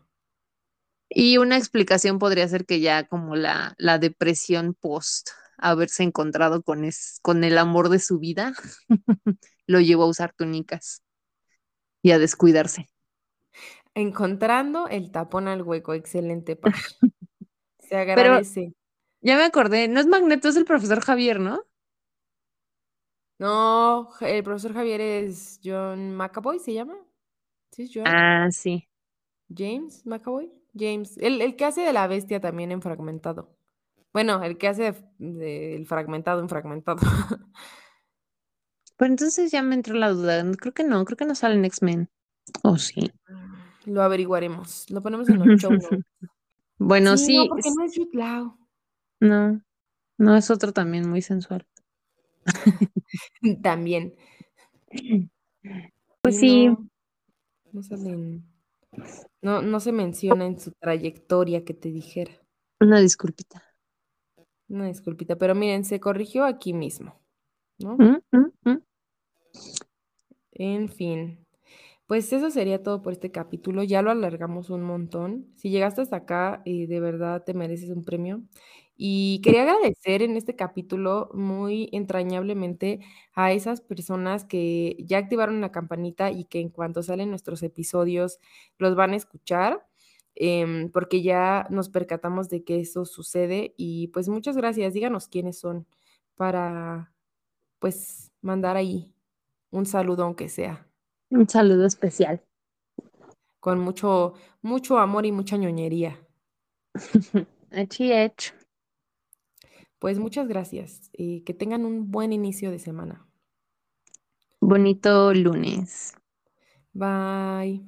Y una explicación podría ser que ya como la, la depresión post haberse encontrado con, es, con el amor de su vida <laughs> lo llevó a usar túnicas y a descuidarse. Encontrando el tapón al hueco, excelente. <laughs> Se agradece. ya me acordé, no es Magneto, es el profesor Javier, ¿no? No, el profesor Javier es John McAvoy, ¿se llama? ¿Sí es John? Ah, sí. James McAvoy. James, el, el que hace de la bestia también en fragmentado. Bueno, el que hace del fragmentado en fragmentado. <laughs> Pero entonces ya me entró la duda. Creo que no, creo que no sale en X-Men. ¿O sí? Lo averiguaremos. Lo ponemos en los show notes. <laughs> Bueno, sí. No, porque no es Jude No, no es otro también muy sensual. <laughs> también. Pues sí. No, salen, no, no se menciona en su trayectoria que te dijera. Una disculpita. Una disculpita, pero miren, se corrigió aquí mismo, ¿no? Mm, mm, mm. En fin, pues eso sería todo por este capítulo. Ya lo alargamos un montón. Si llegaste hasta acá, eh, de verdad te mereces un premio. Y quería agradecer en este capítulo muy entrañablemente a esas personas que ya activaron la campanita y que en cuanto salen nuestros episodios los van a escuchar, em, porque ya nos percatamos de que eso sucede. Y pues muchas gracias. Díganos quiénes son para pues mandar ahí un saludo aunque sea. Un saludo especial. Con mucho, mucho amor y mucha ñoñería. <laughs> Hecho. Pues muchas gracias y que tengan un buen inicio de semana. Bonito lunes. Bye.